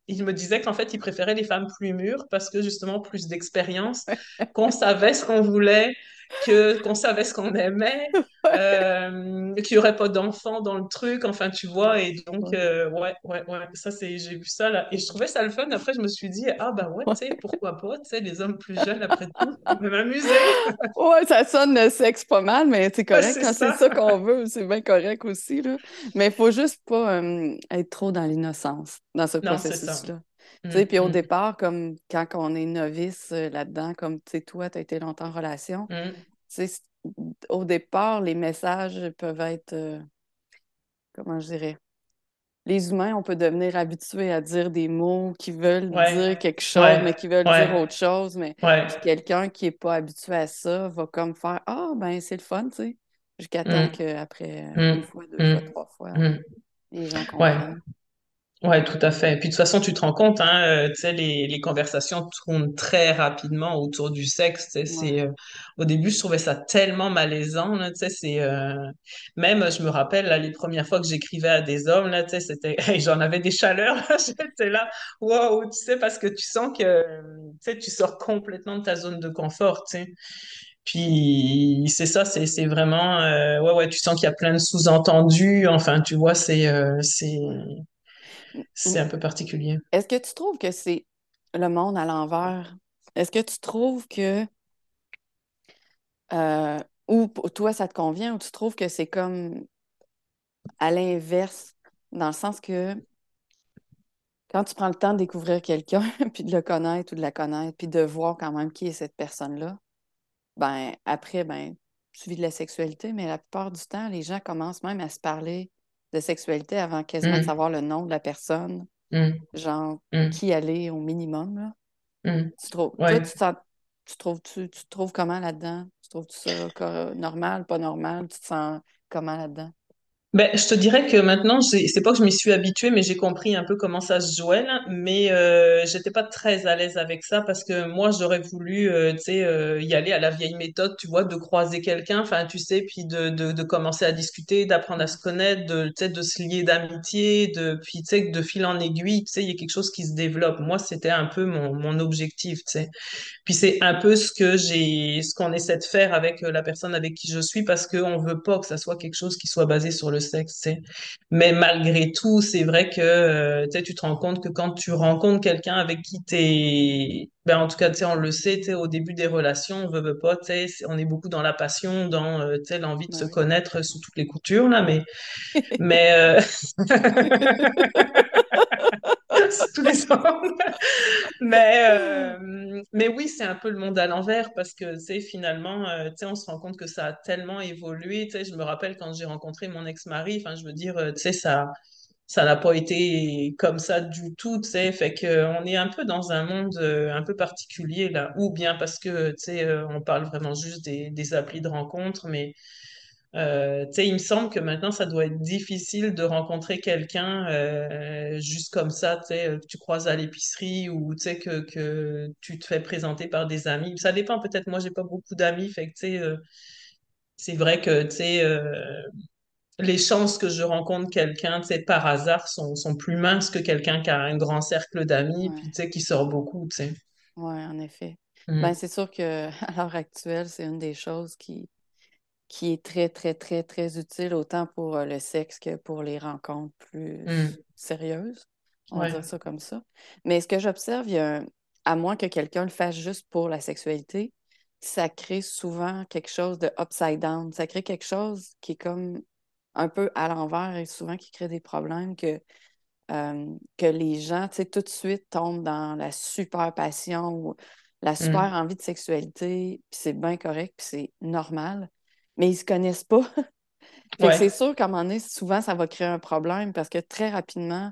ils me disaient qu'en fait, ils préféraient les femmes plus mûres parce que justement, plus d'expérience, qu'on savait ce qu'on voulait, que qu'on savait ce qu'on aimait, euh, qu'il n'y aurait pas d'enfants dans le truc, enfin, tu vois, et donc, Ouais. euh, ouais, ouais, ouais, ça, c'est, j'ai vu ça, là, et je trouvais ça le fun, après, je me suis dit, ah, bah ouais, tu sais, pourquoi pas, tu sais, les hommes plus jeunes, après tout, ça peut m'amuser, Ouais, ça sonne le sexe pas mal, mais c'est correct quand c'est ça. qu'on veut, c'est bien correct aussi, là. Mais il faut juste pas euh, être trop dans l'innocence dans ce Non, sais, puis au départ, comme quand on est novice euh, là-dedans, comme tu sais, toi, tu as été longtemps en relation, sais, au départ, les messages peuvent être, euh, comment je dirais, les humains, on peut devenir habitués à dire des mots qui veulent dire quelque chose, mais qui veulent dire autre chose. Mais quelqu'un qui n'est pas habitué à ça va comme faire Ah, ben c'est le fun, tu sais. Jusqu'à temps mm. qu'après mm. une fois, deux fois, mm. trois fois, les gens comprennent. Ouais, tout à fait. Et puis de toute façon, tu te rends compte, hein, euh, tu sais, les, les conversations tournent très rapidement autour du sexe. Tu sais, c'est euh, au début, je trouvais ça tellement malaisant. Là, tu sais, c'est euh, même, je me rappelle là, les premières fois que j'écrivais à des hommes, là, tu sais, c'était, j'en avais des chaleurs. J'étais là, waouh, tu sais, parce que tu sens que, tu sais, tu sors complètement de ta zone de confort. Tu sais. Puis c'est ça, c'est c'est vraiment, ouais, ouais, tu sens qu'il y a plein de sous-entendus. Enfin, tu vois, c'est c'est c'est un peu particulier. Est-ce que tu trouves que c'est le monde à l'envers? Est-ce que tu trouves que euh, ou toi ça te convient ou tu trouves que c'est comme à l'inverse, dans le sens que quand tu prends le temps de découvrir quelqu'un, puis de le connaître ou de la connaître, puis de voir quand même qui est cette personne-là, ben après, ben, tu vis de la sexualité, mais la plupart du temps, les gens commencent même à se parler de sexualité avant quasiment de mm. savoir le nom de la personne, mm. genre mm. qui elle est au minimum. Tu trouves, toi, tu, trouves, tu, tu te trouves comment là-dedans? Tu trouves ça normal, pas normal? Tu te sens comment là-dedans? Ben, je te dirais que maintenant, c'est pas que je m'y suis habituée, mais j'ai compris un peu comment ça se jouait, là. Mais euh, j'étais pas très à l'aise avec ça parce que moi, j'aurais voulu, euh, tu sais, euh, y aller à la vieille méthode, tu vois, de croiser quelqu'un, enfin, tu sais, puis de, de, de commencer à discuter, d'apprendre à se connaître, de, tu sais, de se lier d'amitié, de, puis, tu sais, de fil en aiguille, tu sais, il y a quelque chose qui se développe. Moi, c'était un peu mon, mon objectif, tu sais. Puis c'est un peu ce que j'ai, ce qu'on essaie de faire avec euh, la personne avec qui je suis parce qu'on veut pas que ça soit quelque chose qui soit basé sur le sexe, tu. Mais malgré tout, c'est vrai que, euh, tu tu te rends compte que quand tu rencontres quelqu'un avec qui t'es, ben, en tout cas, tu sais, on le sait, tu au début des relations, on veut, veut pas, tu sais, on est beaucoup dans la passion, dans, euh, tu l'envie de se connaître sous toutes les coutures, là, mais, mais, tous les mais, euh, mais oui, c'est un peu le monde à l'envers parce que, finalement, euh, on se rend compte que ça a tellement évolué. Je me rappelle quand j'ai rencontré mon ex-mari, je veux dire, euh, tu sais, ça n'a pas été comme ça du tout, tu fait qu'on est un peu dans un monde un peu particulier là, ou bien parce que, tu on parle vraiment juste des, des applis de rencontre, mais euh, il me semble que maintenant, ça doit être difficile de rencontrer quelqu'un euh, juste comme ça, que tu croises à l'épicerie ou que, que tu te fais présenter par des amis. Ça dépend peut-être, moi, j'ai pas beaucoup d'amis, fait que euh, c'est vrai que euh, les chances que je rencontre quelqu'un par hasard sont, sont plus minces que quelqu'un qui a un grand cercle d'amis puis qui sort beaucoup. Oui, en effet. Mm. Ben, c'est sûr qu'à l'heure actuelle, c'est une des choses qui, qui est très, très, très, très utile autant pour euh, le sexe que pour les rencontres plus mmh. sérieuses. On va dire ça comme ça. Mais ce que j'observe, il y a à moins que quelqu'un le fasse juste pour la sexualité, ça crée souvent quelque chose de upside down. Ça crée quelque chose qui est comme un peu à l'envers et souvent qui crée des problèmes que, euh, que les gens, tu sais, tout de suite tombent dans la super passion ou la mmh. super envie de sexualité, puis c'est bien correct, puis c'est normal mais ils se connaissent pas. c'est sûr qu'à un moment donné, souvent, ça va créer un problème parce que très rapidement,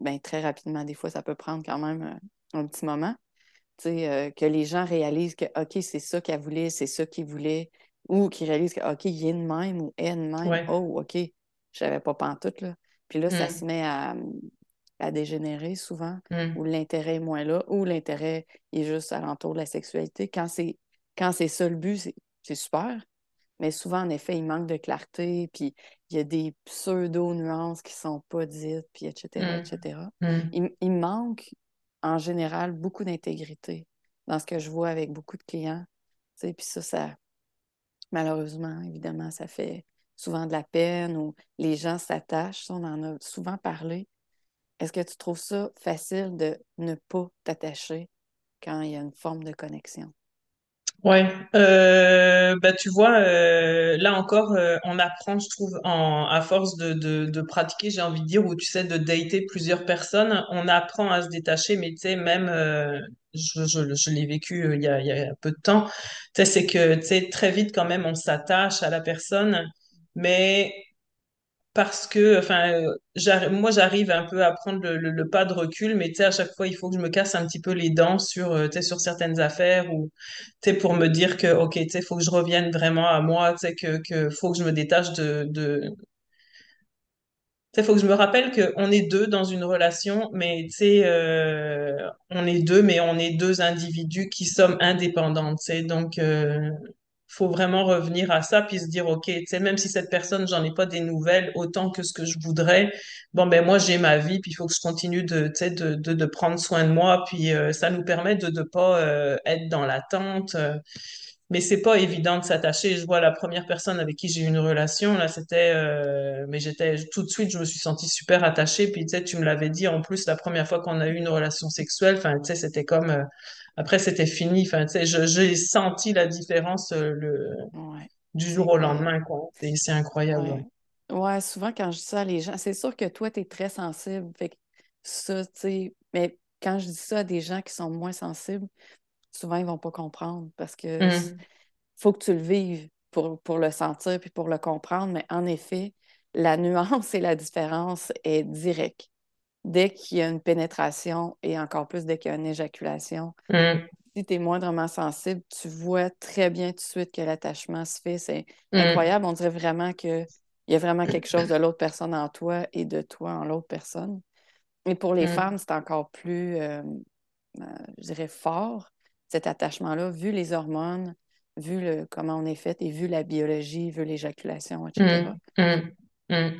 ben très rapidement, des fois, ça peut prendre quand même euh, un, petit moment, euh, que les gens réalisent que, OK, c'est ça qu'elle voulait, c'est ça qu'il voulait, ou qu'ils réalisent que, OK, il est de même ou elle de même. Oh, OK, je n'avais pas pantoute, là. Puis là, ça mm. se met à, dégénérer souvent, mm. où l'intérêt est moins là, ou l'intérêt est juste alentour de la sexualité. Quand c'est quand c'est ça le but, c'est super. Mais souvent, en effet, il manque de clarté, puis il y a des pseudo-nuances qui ne sont pas dites, puis etc., etc. Mmh. Mmh. Il, manque, en général, beaucoup d'intégrité dans ce que je vois avec beaucoup de clients. Puis ça, ça, malheureusement, évidemment, ça fait souvent de la peine ou les gens s'attachent. On en a souvent parlé. Est-ce que tu trouves ça facile de ne pas t'attacher quand il y a une forme de connexion? Ouais, euh, bah tu vois, euh, là encore, euh, on apprend, je trouve, en, à force de, de, de pratiquer, j'ai envie de dire, ou tu sais, de dater plusieurs personnes, on apprend à se détacher, mais tu sais, même, euh, je, je, je l'ai vécu euh, il y a, il y a peu de temps, tu sais, c'est que, tu sais, très vite quand même, on s'attache à la personne, mais parce que, enfin, moi, j'arrive un peu à prendre le, pas de recul, mais à chaque fois, il faut que je me casse un petit peu les dents sur, euh, certaines affaires ou, tu pour me dire que, OK, tu sais, faut que je revienne vraiment à moi, tu sais, que, que faut que je me détache de, de, il faut que je me rappelle qu'on est deux dans une relation, mais tu sais, euh, on est deux, mais on est deux individus qui sommes indépendants, tu. Donc, euh, faut vraiment revenir à ça, puis se dire, OK, tu sais, même si cette personne, j'en ai pas des nouvelles autant que ce que je voudrais, bon, ben moi, j'ai ma vie, puis il faut que je continue de, de, de, prendre soin de moi, puis euh, ça nous permet de ne pas euh, être dans l'attente. euh, mais c'est pas évident de s'attacher. Je vois la première personne avec qui j'ai eu une relation, là, c'était, euh, mais j'étais tout de suite, je me suis sentie super attachée. Puis tu sais, tu me l'avais dit en plus la première fois qu'on a eu une relation sexuelle. Enfin, tu sais, c'était comme après c'était fini. Enfin, tu sais, je- j'ai senti la différence euh, le Ouais, du jour au lendemain, quoi. C'est incroyable. Ouais. souvent quand je dis ça à les gens, c'est sûr que toi, tu es très sensible. Fait que ça, tu sais, mais quand je dis ça à des gens qui sont moins sensibles, souvent ils vont pas comprendre parce que Hum, faut que tu le vives pour, pour le sentir puis pour le comprendre. Mais en effet, la nuance et la différence est directe. Dès qu'il y a une pénétration et encore plus dès qu'il y a une éjaculation, hum, si tu es moindrement sensible, tu vois très bien tout de suite que l'attachement se fait. C'est hum, incroyable. On dirait vraiment que il y a vraiment quelque chose de l'autre personne en toi et de toi en l'autre personne. Et pour les hum, femmes, c'est encore plus, euh, euh, je dirais, fort, cet attachement-là, vu les hormones, vu le, comment on est fait et vu la biologie, vu l'éjaculation, etc.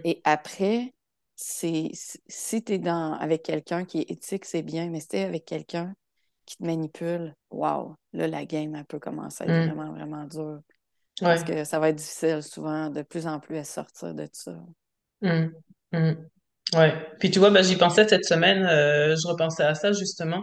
Et après, c'est, si tu es dans, avec quelqu'un qui est éthique, c'est bien, mais si tu es avec quelqu'un qui te manipule, wow, là, la game, elle peut commencer à être hum. vraiment, vraiment dure. Parce Ouais. que ça va être difficile souvent de plus en plus à sortir de ça. Hum, hum. Ouais. Puis tu vois, bah, j'y pensais cette semaine, euh, je repensais à ça justement.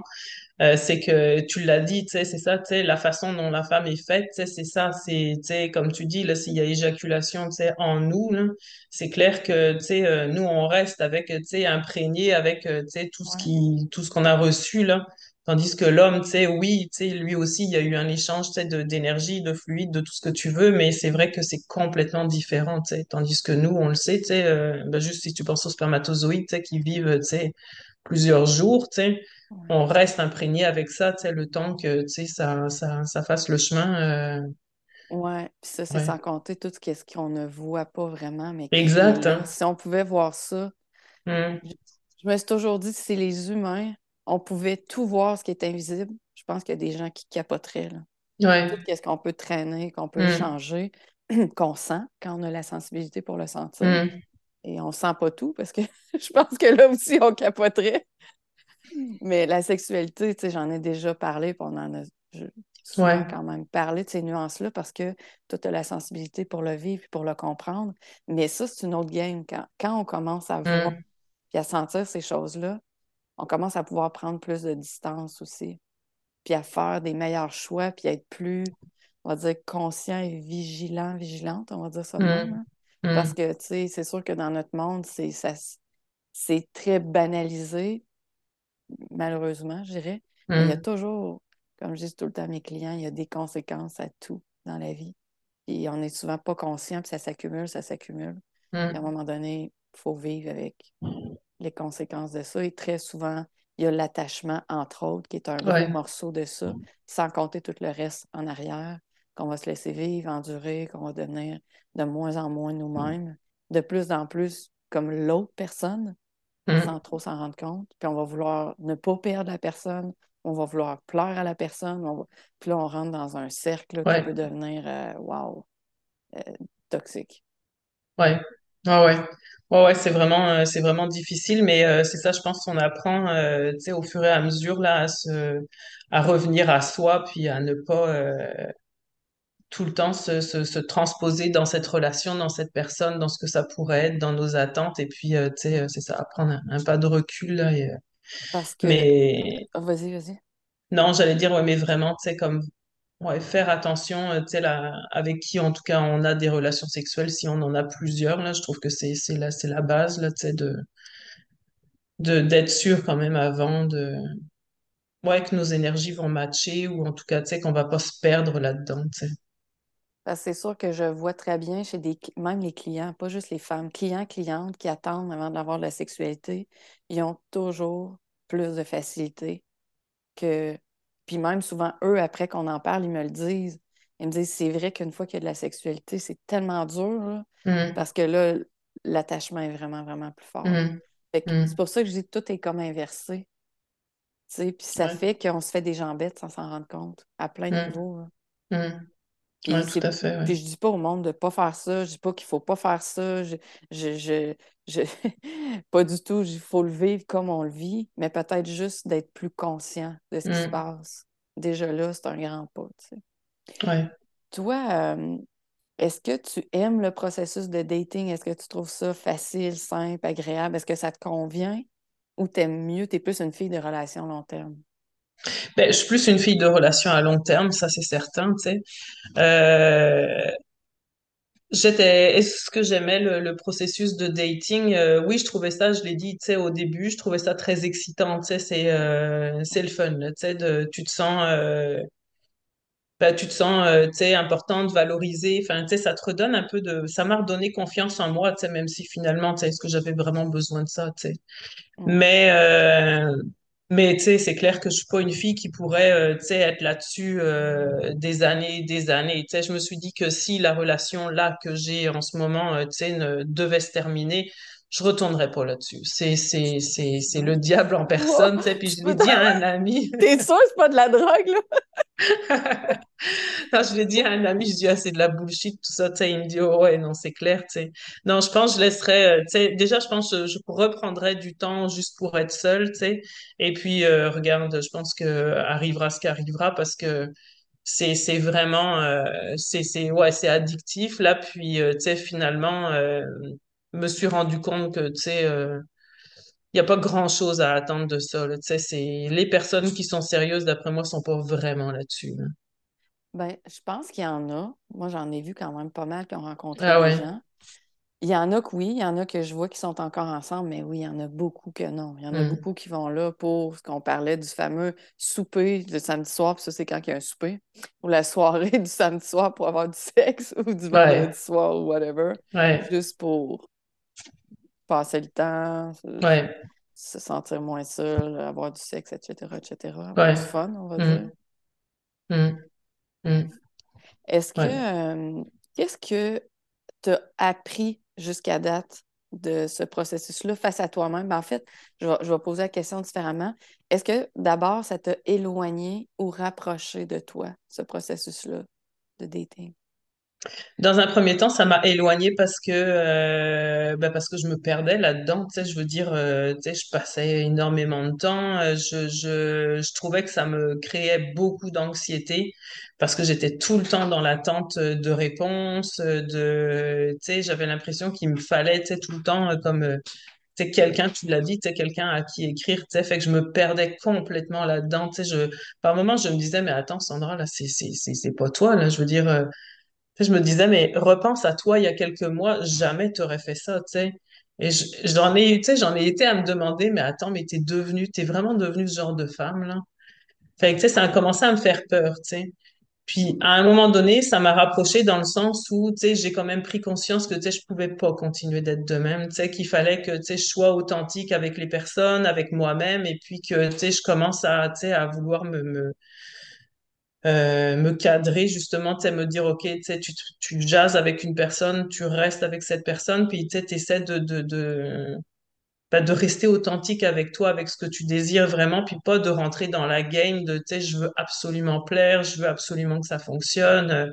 Euh, c'est que tu l'as dit, tu sais, c'est ça, tu sais, la façon dont la femme est faite, tu sais, c'est ça, c'est, tu sais, comme tu dis, là, s'il y a éjaculation, tu sais, en nous, là, c'est clair que, tu sais, euh, nous, on reste avec, tu sais, imprégné avec, euh, tu sais, tout ce qui, tout ce qu'on a reçu, là. Tandis que l'homme, tu sais, oui, tu sais, lui aussi, il y a eu un échange, tu sais, de, d'énergie, de fluide, de tout ce que tu veux, mais c'est vrai que c'est complètement différent, tu sais. Tandis que nous, on le sait, tu sais, euh, ben, juste si tu penses aux spermatozoïdes, tu sais, qui vivent, tu sais, plusieurs jours, tu sais. On reste imprégné avec ça, tu sais, le temps que, tu sais, ça, ça, ça fasse le chemin. euh, Ouais, puis ça, c'est ouais. sans compter tout ce qu'on ne voit pas vraiment, mais Exact, hein. Si on pouvait voir ça, Hum, je, je me suis toujours dit, si c'est les humains, on pouvait tout voir ce qui est invisible. Je pense qu'il y a des gens qui capoteraient, là. Tout ce qu'on peut traîner, qu'on peut Hum, échanger, qu'on sent quand on a la sensibilité pour le sentir. hum, Et on sent pas tout parce que je pense que là aussi, on capoterait. Mais la sexualité, tu sais, j'en ai déjà parlé, puis on en a souvent ouais. quand même parlé de ces nuances-là parce que tu as la sensibilité pour le vivre et pour le comprendre. Mais ça, c'est une autre game. Quand, quand on commence à voir Hum, et à sentir ces choses-là, on commence à pouvoir prendre plus de distance aussi, puis à faire des meilleurs choix, puis à être plus, on va dire, conscient et vigilant, vigilante, on va dire ça même. hein. Parce hum, que, tu sais, c'est sûr que dans notre monde, c'est ça, c'est très banalisé, malheureusement, je dirais. Il y a hum, toujours, comme je dis tout le temps à mes clients, il y a des conséquences à tout dans la vie. Puis on n'est souvent pas conscient, puis ça s'accumule, ça s'accumule. Puis à un moment donné, il faut vivre avec les conséquences de ça. Et très souvent, il y a l'attachement, entre autres, qui est un gros ouais. morceau de ça, sans compter tout le reste en arrière, qu'on va se laisser vivre, endurer, qu'on va devenir de moins en moins nous-mêmes, de plus en plus comme l'autre personne Hum, sans trop s'en rendre compte. Puis on va vouloir ne pas perdre la personne, on va vouloir plaire à la personne. on va- Puis là, on rentre dans un cercle qui peut devenir, wow, euh, toxique. Ouais. Ouais, ouais. Ouais, ouais, c'est vraiment, euh, c'est vraiment difficile, mais euh, c'est ça, je pense qu'on apprend, au fur et à mesure, là, à se, à revenir à soi, puis à ne pas, tout le temps se, se, se transposer dans cette relation, dans cette personne, dans ce que ça pourrait être, dans nos attentes, et puis, euh, tu sais, euh, c'est ça, prendre un, un pas de recul, là, et, euh, Parce que, mais oh, vas-y, vas-y. non, j'allais dire, ouais, mais vraiment, tu sais, comme, ouais, faire attention, tu sais, là, avec qui, en tout cas, on a des relations sexuelles, si on en a plusieurs, là, je trouve que c'est, c'est la, c'est la base, là, tu sais, de, de, d'être sûr quand même avant de, ouais, que nos énergies vont matcher ou en tout cas, tu sais, qu'on va pas se perdre là-dedans, tu sais. Parce que c'est sûr que je vois très bien chez des, même les clients, pas juste les femmes, clients, clientes qui attendent avant d'avoir de la sexualité, ils ont toujours plus de facilité que. Puis même souvent, eux, après qu'on en parle, ils me le disent. Ils me disent, c'est vrai qu'une fois qu'il y a de la sexualité, c'est tellement dur, là, Hum, parce que là, l'attachement est vraiment, vraiment plus fort. Fait que c'est pour ça que je dis tout est comme inversé. tu sais, Puis ça ouais, fait qu'on se fait des jambettes sans s'en rendre compte, à plein de niveaux. Ouais, tout à fait, ouais. puis je dis pas au monde de pas faire ça, je dis pas qu'il faut pas faire ça, je, je, je, je- pas du tout, il faut le vivre comme on le vit, mais peut-être juste d'être plus conscient de ce qui se Hum, passe. Déjà là, c'est un grand pas, tu sais. ouais. Toi, euh, est-ce que tu aimes le processus de dating? Est-ce que tu trouves ça facile, simple, agréable? Est-ce que ça te convient? Ou t'aimes mieux, t'es plus une fille de relation long terme? Ben, je suis plus une fille de relation à long terme, ça c'est certain, tu sais. Euh, j'étais, est-ce que j'aimais le, le processus de dating? Euh, oui, je trouvais ça, je l'ai dit, tu sais, au début, je trouvais ça très excitant, tu sais, c'est euh, c'est le fun, tu sais, de, tu te sens, euh, ben, tu te sens, tu sais, importante, valorisée, enfin, tu sais, ça te redonne un peu de, ça m'a redonné confiance en moi, tu sais, même si finalement, tu sais, est-ce que j'avais vraiment besoin de ça, tu sais. Mm. Mais, mais tu sais, c'est clair que je suis pas une fille qui pourrait, euh, tu sais, être là-dessus euh, des années, des années. Tu sais, je me suis dit que si la relation là que j'ai en ce moment, euh, tu sais, ne devait se terminer, je retournerais pas là-dessus. C'est, c'est, c'est, c'est le diable en Wow! personne, tu sais. Puis je peux- dit à un ami. T'es sûr c'est pas de la drogue, là? Non, je l'ai dit à un ami, je dis, ah, c'est de la bullshit, tout ça, tu sais, il me dit, oh, ouais, non, c'est clair, tu sais. Non, je pense je laisserais, euh, tu déjà, je pense je, je reprendrais du temps juste pour être seule, tu sais. Et puis, euh, regarde, je pense que arrivera ce qui arrivera parce que c'est, c'est vraiment, euh, c'est, c'est, ouais, c'est addictif, là. Puis, euh, tu sais, finalement, me suis rendu compte que, tu sais, n'y a pas grand-chose à attendre de ça, là. Tu sais, c'est, les personnes qui sont sérieuses, d'après moi, sont pas vraiment là-dessus, là. Ben, je pense qu'il y en a. Moi, j'en ai vu quand même pas mal qui ont rencontré Ah des ouais? gens. Il y en a que oui, il y en a que je vois qui sont encore ensemble, mais oui, il y en a beaucoup que non. Il y en a Hmm. beaucoup qui vont là pour ce qu'on parlait du fameux souper le samedi soir, puis ça, c'est quand il y a un souper, ou la soirée du samedi soir pour avoir du sexe, ou du vendredi Ouais, soir, ou whatever, ouais, juste pour passer le temps, se, ouais, se sentir moins seul, avoir du sexe, etc., etc., avoir du fun, on va dire. Hmm, hmm, hmm, Est-ce que, ouais. euh, qu'est-ce que tu as appris jusqu'à date de ce processus-là face à toi-même? Ben, en fait, je vais, je vais poser la question différemment. Est-ce que d'abord, ça t'a éloigné ou rapproché de toi, ce processus-là de dating? Dans un premier temps, ça m'a éloignée parce que euh, bah parce que je me perdais là-dedans. Tu sais, je veux dire, euh, tu sais, je passais énormément de temps. euh, Je, je, je trouvais que ça me créait beaucoup d'anxiété parce que j'étais tout le temps dans l'attente de réponses. De, tu sais, j'avais l'impression qu'il me fallait, tout le temps comme sais, quelqu'un, tu l'as dit, sais, quelqu'un à qui écrire, tu fait que je me perdais complètement là-dedans, tu je, par moments, je me disais, mais attends, Sandra, là, c'est, c'est, c'est, c'est pas toi, là, je veux dire, je me disais, mais repense à toi, il y a quelques mois, jamais t'aurais fait ça, tu sais, et je- j'en ai, tu j'en ai été à me demander, mais attends, mais t'es devenue, t'es vraiment devenue ce genre de femme, là, fait que, tu sais, ça a commencé à me faire peur, tu sais, puis à un moment donné, ça m'a rapproché dans le sens où, tu sais, j'ai quand même pris conscience que, tu sais, je pouvais pas continuer d'être de même, tu sais, qu'il fallait que, tu sais, je sois authentique avec les personnes, avec moi-même, et puis que, tu sais, je commence à, tu sais, à vouloir me, euh, me cadrer, justement, tu me dire, OK, tu tu, jases avec une personne, tu restes avec cette personne, puis, tu sais, t'essaies de, de, de, bah, de rester authentique avec toi, avec ce que tu désires vraiment, puis pas de rentrer dans la game de, tu je veux absolument plaire, je veux absolument que ça fonctionne, euh,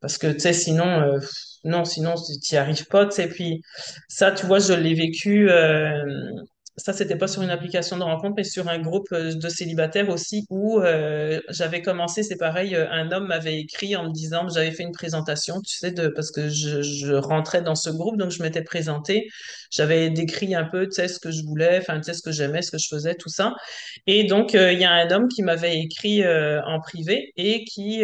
parce que, tu sais, sinon, euh, non, sinon, tu n'y arrives pas, tu sais. Puis ça, tu vois, je l'ai vécu, ça, c'était pas sur une application de rencontre, mais sur un groupe euh, de célibataires aussi où euh, j'avais commencé, c'est pareil, euh, un homme m'avait écrit en me disant, j'avais fait une présentation, tu sais, de, parce que je, je rentrais dans ce groupe, donc je m'étais présentée, j'avais décrit un peu, tu sais, ce que je voulais, enfin, tu sais, ce que j'aimais, ce que je faisais, tout ça. Et donc, il y a un homme qui m'avait écrit en privé et qui,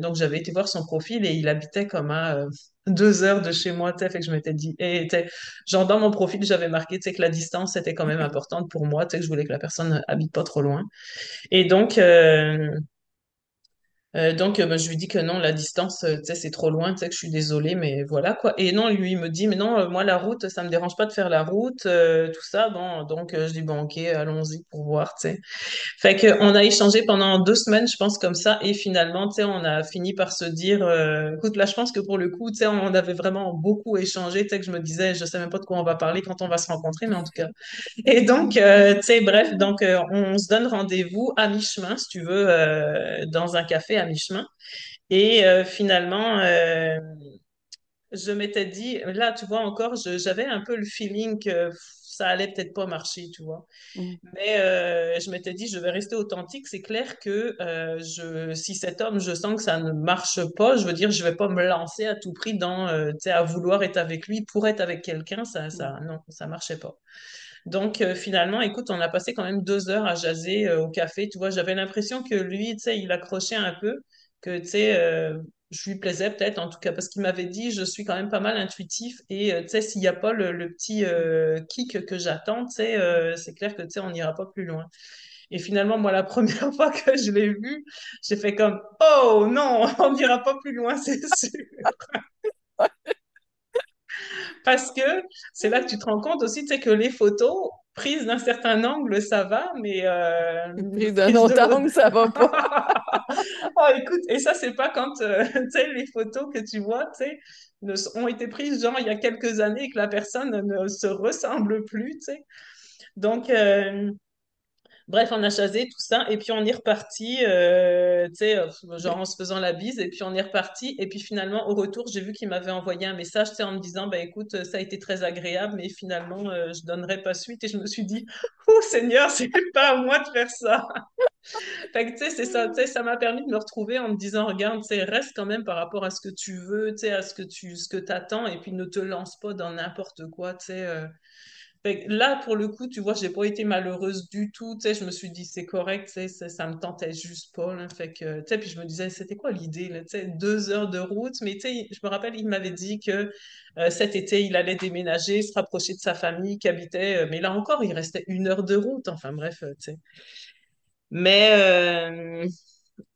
donc j'avais été voir son profil et il habitait comme à deux heures de chez moi, tu sais, fait que je m'étais dit, et genre dans mon profil, j'avais marqué, tu sais, que la distance était quand même importante pour moi, tu sais, que je voulais que la personne habite pas trop loin. Et donc, euh, euh, donc, euh, ben, je lui dis que non, la distance, euh, tu sais, c'est trop loin, tu sais, que je suis désolée, mais voilà, quoi. Et non, lui, il me dit, mais non, moi, la route, ça me dérange pas de faire la route, tout ça. Bon, donc, je dis, bon, ok, allons-y pour voir, tu sais. Fait que on a échangé pendant deux semaines, je pense, comme ça, et finalement, tu sais, on a fini par se dire, écoute, là, je pense que pour le coup, tu sais, on avait vraiment beaucoup échangé, tu sais, que je me disais, je sais même pas de quoi on va parler quand on va se rencontrer, mais en tout cas. Et donc, tu sais, bref, donc, on se donne rendez-vous à mi-chemin, si tu veux, dans un café à mi-chemin. Et euh, finalement, euh, je m'étais dit, là, tu vois, encore, j'avais un peu le feeling que ça allait peut-être pas marcher, tu vois. Mm. Mais euh, je m'étais dit, je vais rester authentique. C'est clair que euh, je, si cet homme, je sens que ça ne marche pas, je veux dire, je vais pas me lancer à tout prix dans, euh, tu sais, à vouloir être avec lui pour être avec quelqu'un. Ça, Mm. ça, non, ça marchait pas. Donc, euh, finalement, écoute, on a passé quand même deux heures à jaser euh, au café. Tu vois, j'avais l'impression que lui, tu sais, il accrochait un peu, que, tu sais, euh, je lui plaisais peut-être, en tout cas, parce qu'il m'avait dit, je suis quand même pas mal intuitif et, tu sais, s'il n'y a pas le, le petit kick que j'attends, tu sais, c'est clair que, tu sais, on n'ira pas plus loin. Et finalement, moi, la première fois que je l'ai vu, j'ai fait comme, oh non, on n'ira pas plus loin, c'est sûr. Parce que c'est là que tu te rends compte aussi, tu sais, que les photos prises d'un certain angle, ça va, mais euh, d'un prises de autre angle, ça va pas. Oh, écoute, et ça, c'est pas quand, euh, tu sais, les photos que tu vois, tu sais, ne ont été prises genre il y a quelques années et que la personne ne se ressemble plus, tu sais. Donc, euh, Bref, on a chasé tout ça et puis on est reparti, euh, tu sais, euh, genre en se faisant la bise et puis on est reparti et puis finalement au retour j'ai vu qu'il m'avait envoyé un message, tu sais, en me disant bah écoute ça a été très agréable mais finalement euh, je donnerai pas suite et je me suis dit oh Seigneur c'est pas à moi de faire ça. Fait que tu sais c'est ça, tu sais ça m'a permis de me retrouver en me disant regarde tu sais reste quand même par rapport à ce que tu veux, tu sais à ce que tu ce que t'attends et puis ne te lance pas dans n'importe quoi, tu sais. euh, là, pour le coup, tu vois, j'ai pas été malheureuse du tout. Tu sais, je me suis dit, c'est correct, ça, me tentait juste pas. Fait que, tu sais, puis je me disais, c'était quoi l'idée, deux heures de route? Mais tu sais, je me rappelle, il m'avait dit que euh, cet été, il allait déménager, se rapprocher de sa famille qui habitait. euh, mais là encore, il restait une heure de route. Enfin, bref, euh, tu sais. Mais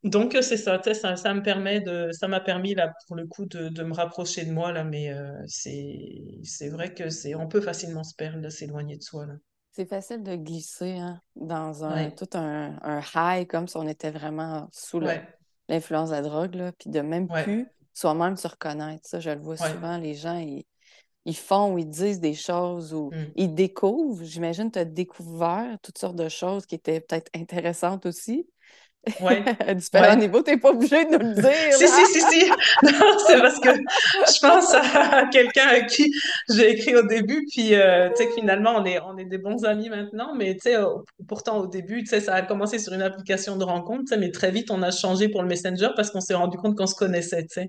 donc, euh, c'est ça, ça, ça me permet de, ça m'a permis, là, pour le coup, de, de me rapprocher de moi, là. Mais euh, c'est, vrai que c'est, on peut facilement se perdre, s'éloigner de soi, là. C'est facile de glisser hein, dans un Ouais. tout un, un high comme si on était vraiment sous Ouais, l'influence de la drogue, là, puis de même ouais, plus soi-même se reconnaître. Ça, je le vois souvent, les gens, ils, ils font ou ils disent des choses ou Mm. ils découvrent. J'imagine que tu as découvert toutes sortes de choses qui étaient peut-être intéressantes aussi. Ouais, À différents ouais. niveaux, tu n'es pas obligé de nous le dire, Si, si, si, si. Non, c'est parce que je pense à quelqu'un à qui j'ai écrit au début, puis euh, tu sais que finalement on est, on est des bons amis maintenant, mais tu sais, pourtant au début, tu sais, ça a commencé sur une application de rencontre, mais très vite on a changé pour le Messenger parce qu'on s'est rendu compte qu'on se connaissait, tu sais,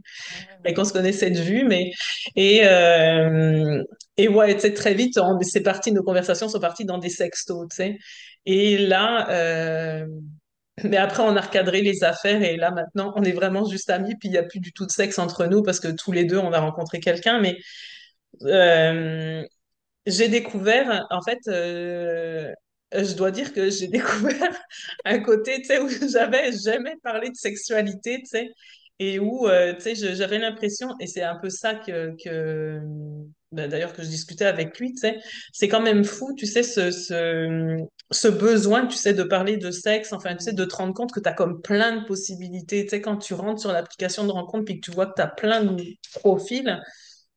Ah et qu'on se connaissait de vue, mais et euh, et ouais, tu sais, très vite, on, c'est parti, nos conversations sont parties dans des sextos, tu sais, et là. Euh, mais après, on a recadré les affaires et là, maintenant, on est vraiment juste amis. Puis il n'y a plus du tout de sexe entre nous parce que tous les deux, on a rencontré quelqu'un. Mais euh, j'ai découvert, en fait, euh, je dois dire que j'ai découvert un côté, tu sais, où j'avais jamais parlé de sexualité, et où, euh, j'avais l'impression, et c'est un peu ça que, que d'ailleurs, que je discutais avec lui, c'est quand même fou, tu sais, ce, besoin, tu sais, de parler de sexe, enfin, tu sais, de te rendre compte que tu as comme plein de possibilités, tu sais, quand tu rentres sur l'application de rencontre puis que tu vois que tu as plein de profils,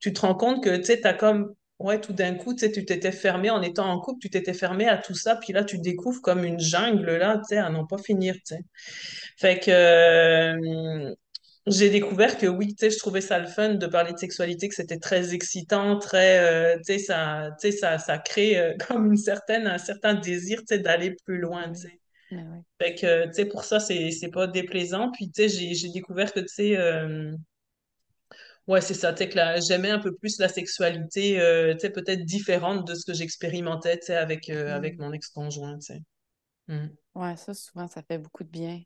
tu te rends compte que, tu sais, tu as comme Ouais, tout d'un coup, tu tu t'étais fermé en étant en couple, tu t'étais fermé à tout ça, puis là, tu découvres comme une jungle, là, tu sais, à n'en pas finir. Fait que, euh, j'ai découvert que oui, tu sais, je trouvais ça le fun de parler de sexualité, que c'était très excitant, très, euh, tu sais, ça, tu sais, ça, ça crée euh, comme une certaine, un certain désir, tu sais, d'aller plus loin, Ben tu sais. Ben oui. Fait que, tu sais, pour ça, c'est, c'est pas déplaisant. Puis, tu sais, j'ai, découvert que, tu sais, euh, ouais, c'est ça, tu sais, que là, j'aimais un peu plus la sexualité, euh, tu sais, peut-être différente de ce que j'expérimentais, tu sais, avec, euh, avec Hmm. mon ex-conjoint, tu sais. Mm. Ouais, ça, souvent, ça fait beaucoup de bien.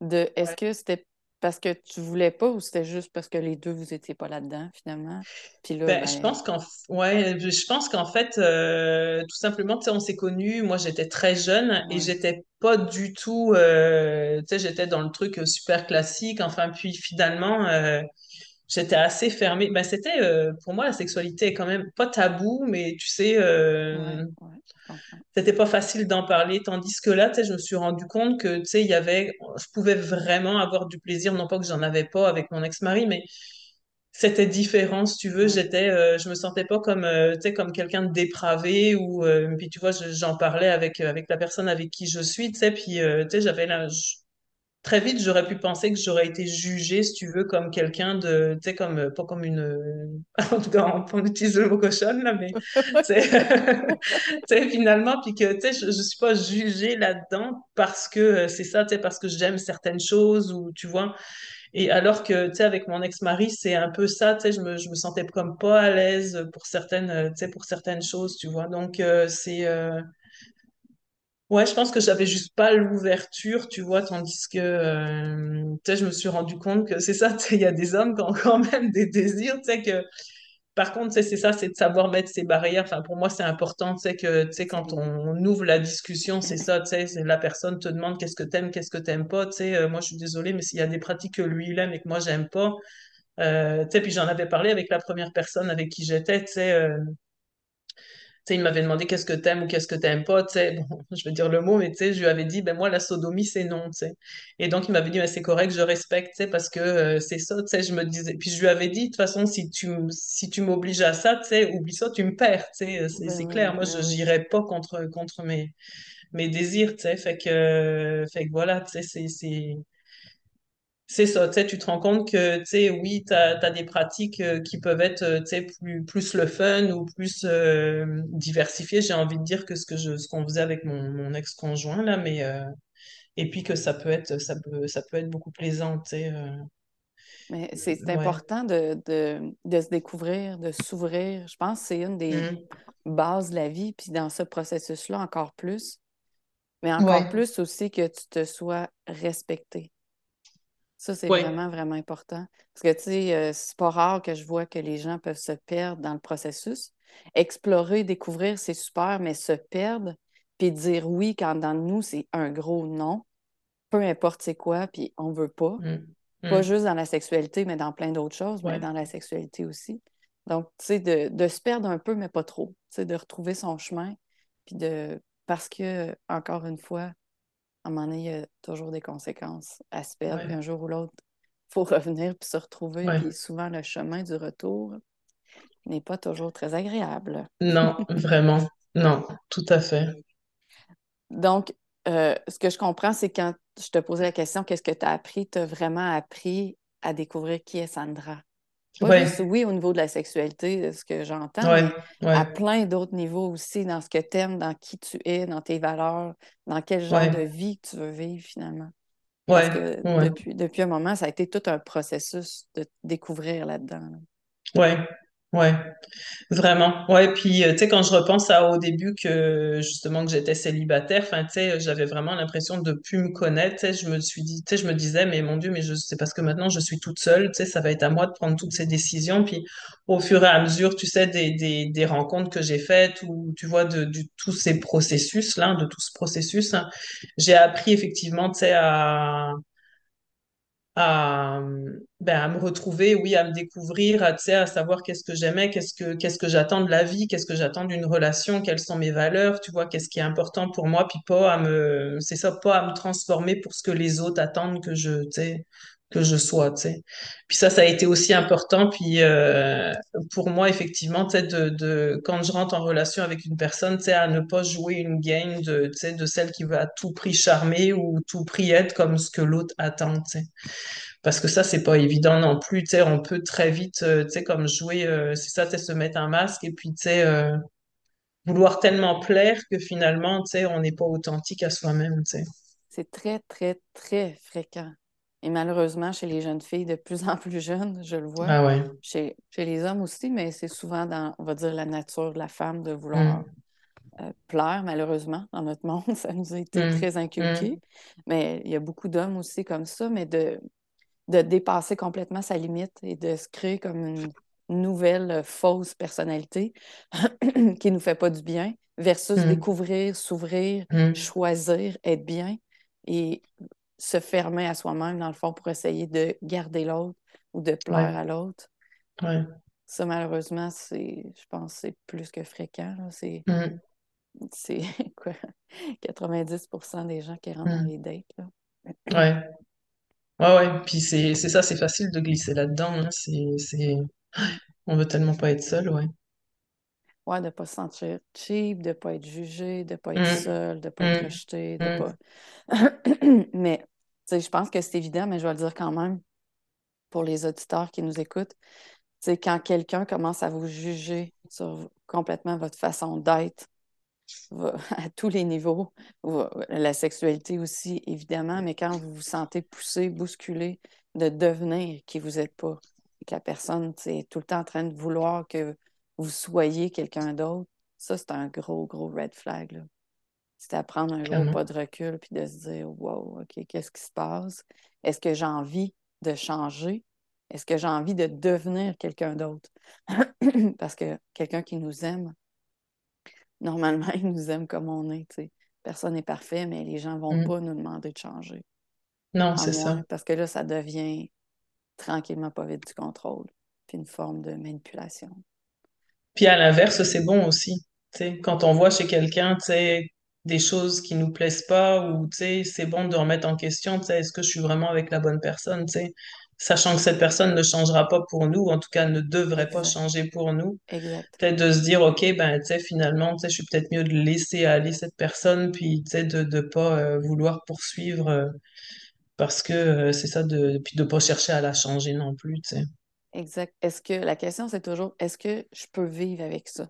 De, est-ce Ouais. que c'était parce que tu voulais pas ou c'était juste parce que les deux, vous étiez pas là-dedans, finalement? Puis là, Ben, je ben, pense qu'en ouais, je pense qu'en fait, euh, tout simplement, tu sais, on s'est connus. Moi, j'étais très jeune et j'étais pas du tout, euh, tu sais, j'étais dans le truc super classique. Enfin, puis finalement, euh, j'étais assez fermée. Ben, c'était, pour moi, la sexualité est quand même pas tabou, mais tu sais, ouais, c'était pas facile d'en parler. Tandis que là, tu sais, je me suis rendu compte que, tu sais, il y avait, je pouvais vraiment avoir du plaisir, non pas que j'en avais pas avec mon ex-mari, mais c'était différent, si tu veux. J'étais, euh, je me sentais pas comme, euh, tu sais, comme quelqu'un de dépravé ou, euh, puis tu vois, je- j'en parlais avec, avec la personne avec qui je suis, tu sais, puis, tu sais, j'avais là, je- très vite, j'aurais pu penser que j'aurais été jugée, si tu veux, comme quelqu'un de, tu sais, comme, euh, pas comme une, euh, en tout cas, on utilise le mot cochonne, là, mais, tu sais, finalement, puis que, tu sais, je, je suis pas jugée là-dedans parce que euh, c'est ça, tu sais, parce que j'aime certaines choses ou, tu vois, et alors que, tu sais, avec mon ex-mari, c'est un peu ça, tu sais, je me, je me sentais comme pas à l'aise pour certaines, tu sais, pour certaines choses, tu vois. Donc, c'est, ouais, je pense que j'avais juste pas l'ouverture, tu vois, tandis que, euh, je me suis rendu compte que c'est ça, il y a des hommes qui ont quand même des désirs, tu sais, que, par contre, c'est ça, c'est de savoir mettre ses barrières. Enfin, pour moi, c'est important, tu sais, que, tu sais, quand on ouvre la discussion, c'est ça, tu sais, la personne te demande qu'est-ce que t'aimes, qu'est-ce que t'aimes pas, tu sais, euh, moi, je suis désolée, mais s'il y a des pratiques que lui, il aime et que moi, j'aime pas, euh, tu sais, puis j'en avais parlé avec la première personne avec qui j'étais, tu sais, euh, sais, il m'avait demandé qu'est-ce que t'aimes ou qu'est-ce que t'aimes pas, tu sais, bon, je vais dire le mot, mais tu sais, je lui avais dit, ben moi, la sodomie, c'est non, tu sais. Et donc, il m'avait dit, ben, c'est correct, je respecte, tu sais, parce que euh, c'est ça, tu sais, je me disais, puis je lui avais dit, de toute façon, si tu, si tu m'obliges à ça, tu sais, oublie ça, tu me perds, tu sais, c'est Ben c'est oui, clair, moi, ben je n'irai pas contre, contre mes, mes désirs, tu sais, fait que, fait que voilà, tu sais, c'est, c'est, ça, tu sais, tu te rends compte que, tu sais, oui, tu as, des pratiques euh, qui peuvent être, euh, tu sais, plus, plus le fun ou plus euh, diversifiées, j'ai envie de dire, que ce que je, ce qu'on faisait avec mon, mon ex-conjoint, là, mais, euh, et puis que ça peut être, ça peut, ça peut être beaucoup plaisant, tu sais, euh, Mais c'est ouais. important de, de, de se découvrir, de s'ouvrir. Je pense que c'est une des Mm. bases de la vie, puis dans ce processus-là, encore plus. Mais encore Ouais, plus aussi que tu te sois respecté. Ça, c'est vraiment, vraiment important. Parce que, tu sais, euh, c'est pas rare que je vois que les gens peuvent se perdre dans le processus. Explorer, découvrir, c'est super, mais se perdre, puis dire oui quand dans nous, c'est un gros non, peu importe c'est quoi, puis on veut pas. Mm. Pas Mm. juste dans la sexualité, mais dans plein d'autres choses, mais dans la sexualité aussi. Donc, tu sais, de, de se perdre un peu, mais pas trop. Tu sais, de retrouver son chemin, puis de... Parce que, encore une fois, à un moment donné, il y a toujours des conséquences à se perdre. Puis un jour ou l'autre, il faut revenir puis se retrouver. ouais. Puis souvent, le chemin du retour n'est pas toujours très agréable. Non, vraiment, non, tout à fait. Donc, euh, ce que je comprends, c'est quand je te posais la question, qu'est-ce que tu as appris? Tu as vraiment appris à découvrir qui est Sandra? Oui, au niveau de la sexualité, de ce que j'entends, ouais, à plein d'autres niveaux aussi, dans ce que tu aimes, dans qui tu es, dans tes valeurs, dans quel genre de vie que tu veux vivre finalement. Parce que depuis, depuis un moment, ça a été tout un processus de découvrir là-dedans. là. Ouais, ouais, vraiment. Ouais, puis euh, tu sais quand je repense à au début que justement que j'étais célibataire, enfin tu sais, j'avais vraiment l'impression de plus me connaître, tu sais, je me suis dit, tu sais, je me disais mais mon Dieu, mais je c'est parce que maintenant je suis toute seule, tu sais, ça va être à moi de prendre toutes ces décisions puis au fur et à mesure, tu sais des des des rencontres que j'ai faites ou tu vois de du tous ces processus là, de tout ce processus, j'ai appris effectivement, tu sais à à, ben, à me retrouver, oui, à me découvrir, à, à savoir qu'est-ce que j'aimais, qu'est-ce que, qu'est-ce que j'attends de la vie, qu'est-ce que j'attends d'une relation, quelles sont mes valeurs, tu vois, qu'est-ce qui est important pour moi, puis pas à me, c'est ça, pas à me transformer pour ce que les autres attendent que je, que je sois, tu sais. Puis ça, ça a été aussi important, puis euh, pour moi, effectivement, tu de, quand je rentre en relation avec une personne, tu sais, à ne pas jouer une game de, tu de celle qui veut à tout prix charmer ou tout prix être comme ce que l'autre attend, tu sais. Parce que ça, c'est pas évident non plus, tu sais, on peut très vite, euh, tu sais, comme jouer, euh, c'est ça, tu se mettre un masque et puis, tu sais, vouloir tellement plaire que finalement, tu sais, on n'est pas authentique à soi-même, tu sais. C'est très, très, très fréquent. Et malheureusement, chez les jeunes filles de plus en plus jeunes, je le vois. Ah ouais. Chez, chez les hommes aussi, mais c'est souvent dans, on va dire, la nature de la femme de vouloir Mm, euh, plaire, malheureusement, dans notre monde. Ça nous a été mm, très mm, inculqué. Mais il y a beaucoup d'hommes aussi comme ça, mais de, de dépasser complètement sa limite et de se créer comme une nouvelle euh, fausse personnalité qui ne nous fait pas du bien versus découvrir, s'ouvrir, choisir, être bien et se fermer à soi-même, dans le fond, pour essayer de garder l'autre ou de plaire Ouais, à l'autre. ouais. Ça, malheureusement, c'est, je pense que c'est plus que fréquent. là. C'est, Mm, c'est quoi? 90% des gens qui rentrent dans mm. les dates. là. Ouais, ouais, ouais. Puis c'est, c'est ça, c'est facile de glisser là-dedans, hein. C'est, c'est, on veut tellement pas être seul, ouais. Ouais, de ne pas se sentir cheap, de ne pas être jugé, de ne pas être Mm, seul, de ne pas être mm, rejeté, de mm, pas. mais, je pense que c'est évident, mais je vais le dire quand même pour les auditeurs qui nous écoutent. Quand quelqu'un commence à vous juger sur complètement votre façon d'être, à tous les niveaux, la sexualité aussi, évidemment, mais quand vous vous sentez poussé, bousculé de devenir qui vous n'êtes pas, et que la personne est tout le temps en train de vouloir que vous soyez quelqu'un d'autre, ça, c'est un gros, gros red flag, là. C'est à prendre un gros pas de recul puis de se dire, wow, OK, qu'est-ce qui se passe? Est-ce que j'ai envie de changer? Est-ce que j'ai envie de devenir quelqu'un d'autre? Parce que quelqu'un qui nous aime, normalement, il nous aime comme on est. Personne n'est parfait, mais les gens ne vont Mm. pas nous demander de changer. Non, c'est ça. parce que là, ça devient tranquillement pas vite du contrôle, puis une forme de manipulation. Puis à l'inverse, c'est bon aussi. Quand on voit chez quelqu'un, des choses qui nous plaisent pas, ou c'est bon de remettre en question, est-ce que je suis vraiment avec la bonne personne, tu sais, sachant que cette personne ne changera pas pour nous, ou en tout cas ne devrait pas changer pour nous. Peut-être de se dire, OK, ben, finalement, je suis peut-être mieux de laisser aller cette personne, puis de de pas euh, vouloir poursuivre euh, parce que euh, c'est ça, de puis de pas chercher à la changer non plus. Exact. Est-ce que la question, c'est toujours, est-ce que je peux vivre avec ça?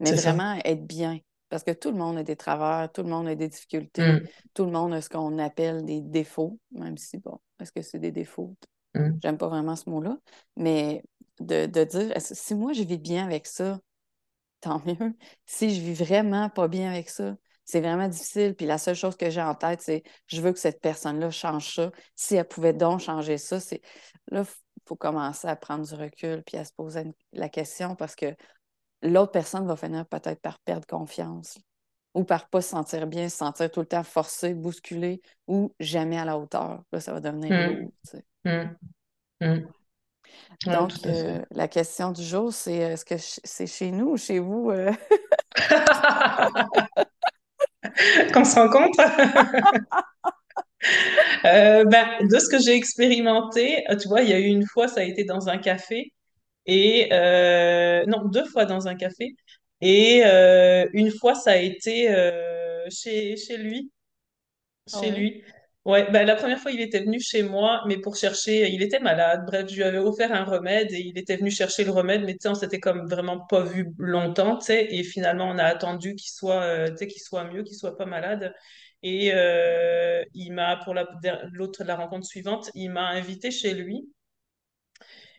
mais ça. vraiment être bien. Parce que tout le monde a des travers, tout le monde a des difficultés, Mm, tout le monde a ce qu'on appelle des défauts, même si, bon, est-ce que c'est des défauts? mm, J'aime pas vraiment ce mot-là, mais de, de dire, si moi je vis bien avec ça, tant mieux. Si je vis vraiment pas bien avec ça, c'est vraiment difficile. Puis la seule chose que j'ai en tête, c'est je veux que cette personne-là change ça. Si elle pouvait donc changer ça, c'est là, faut commencer à prendre du recul puis à se poser la question parce que l'autre personne va finir peut-être par perdre confiance ou par pas se sentir bien, se sentir tout le temps forcé, bousculé ou jamais à la hauteur. Là, ça va devenir mm, lourd. tu sais. mm, mm. Ouais, Donc, euh, la question du jour, c'est euh, est-ce que c'est chez nous ou chez vous? euh? Qu'on se rencontre. Euh, ben, de ce que j'ai expérimenté, euh, tu vois, il y a eu une fois, ça a été dans un café, et euh, non, deux fois dans un café, et euh, une fois, ça a été chez, chez lui. Ah Chez ouais? lui. Ouais, ben, la première fois, il était venu chez moi, mais pour chercher, il était malade. Bref, je lui avais offert un remède et il était venu chercher le remède, mais tu sais, on s'était comme vraiment pas vu longtemps, tu sais, et finalement, on a attendu qu'il soit, qu'il soit mieux, qu'il soit pas malade. Et euh, il m'a, pour la, la rencontre suivante, il m'a invité chez lui.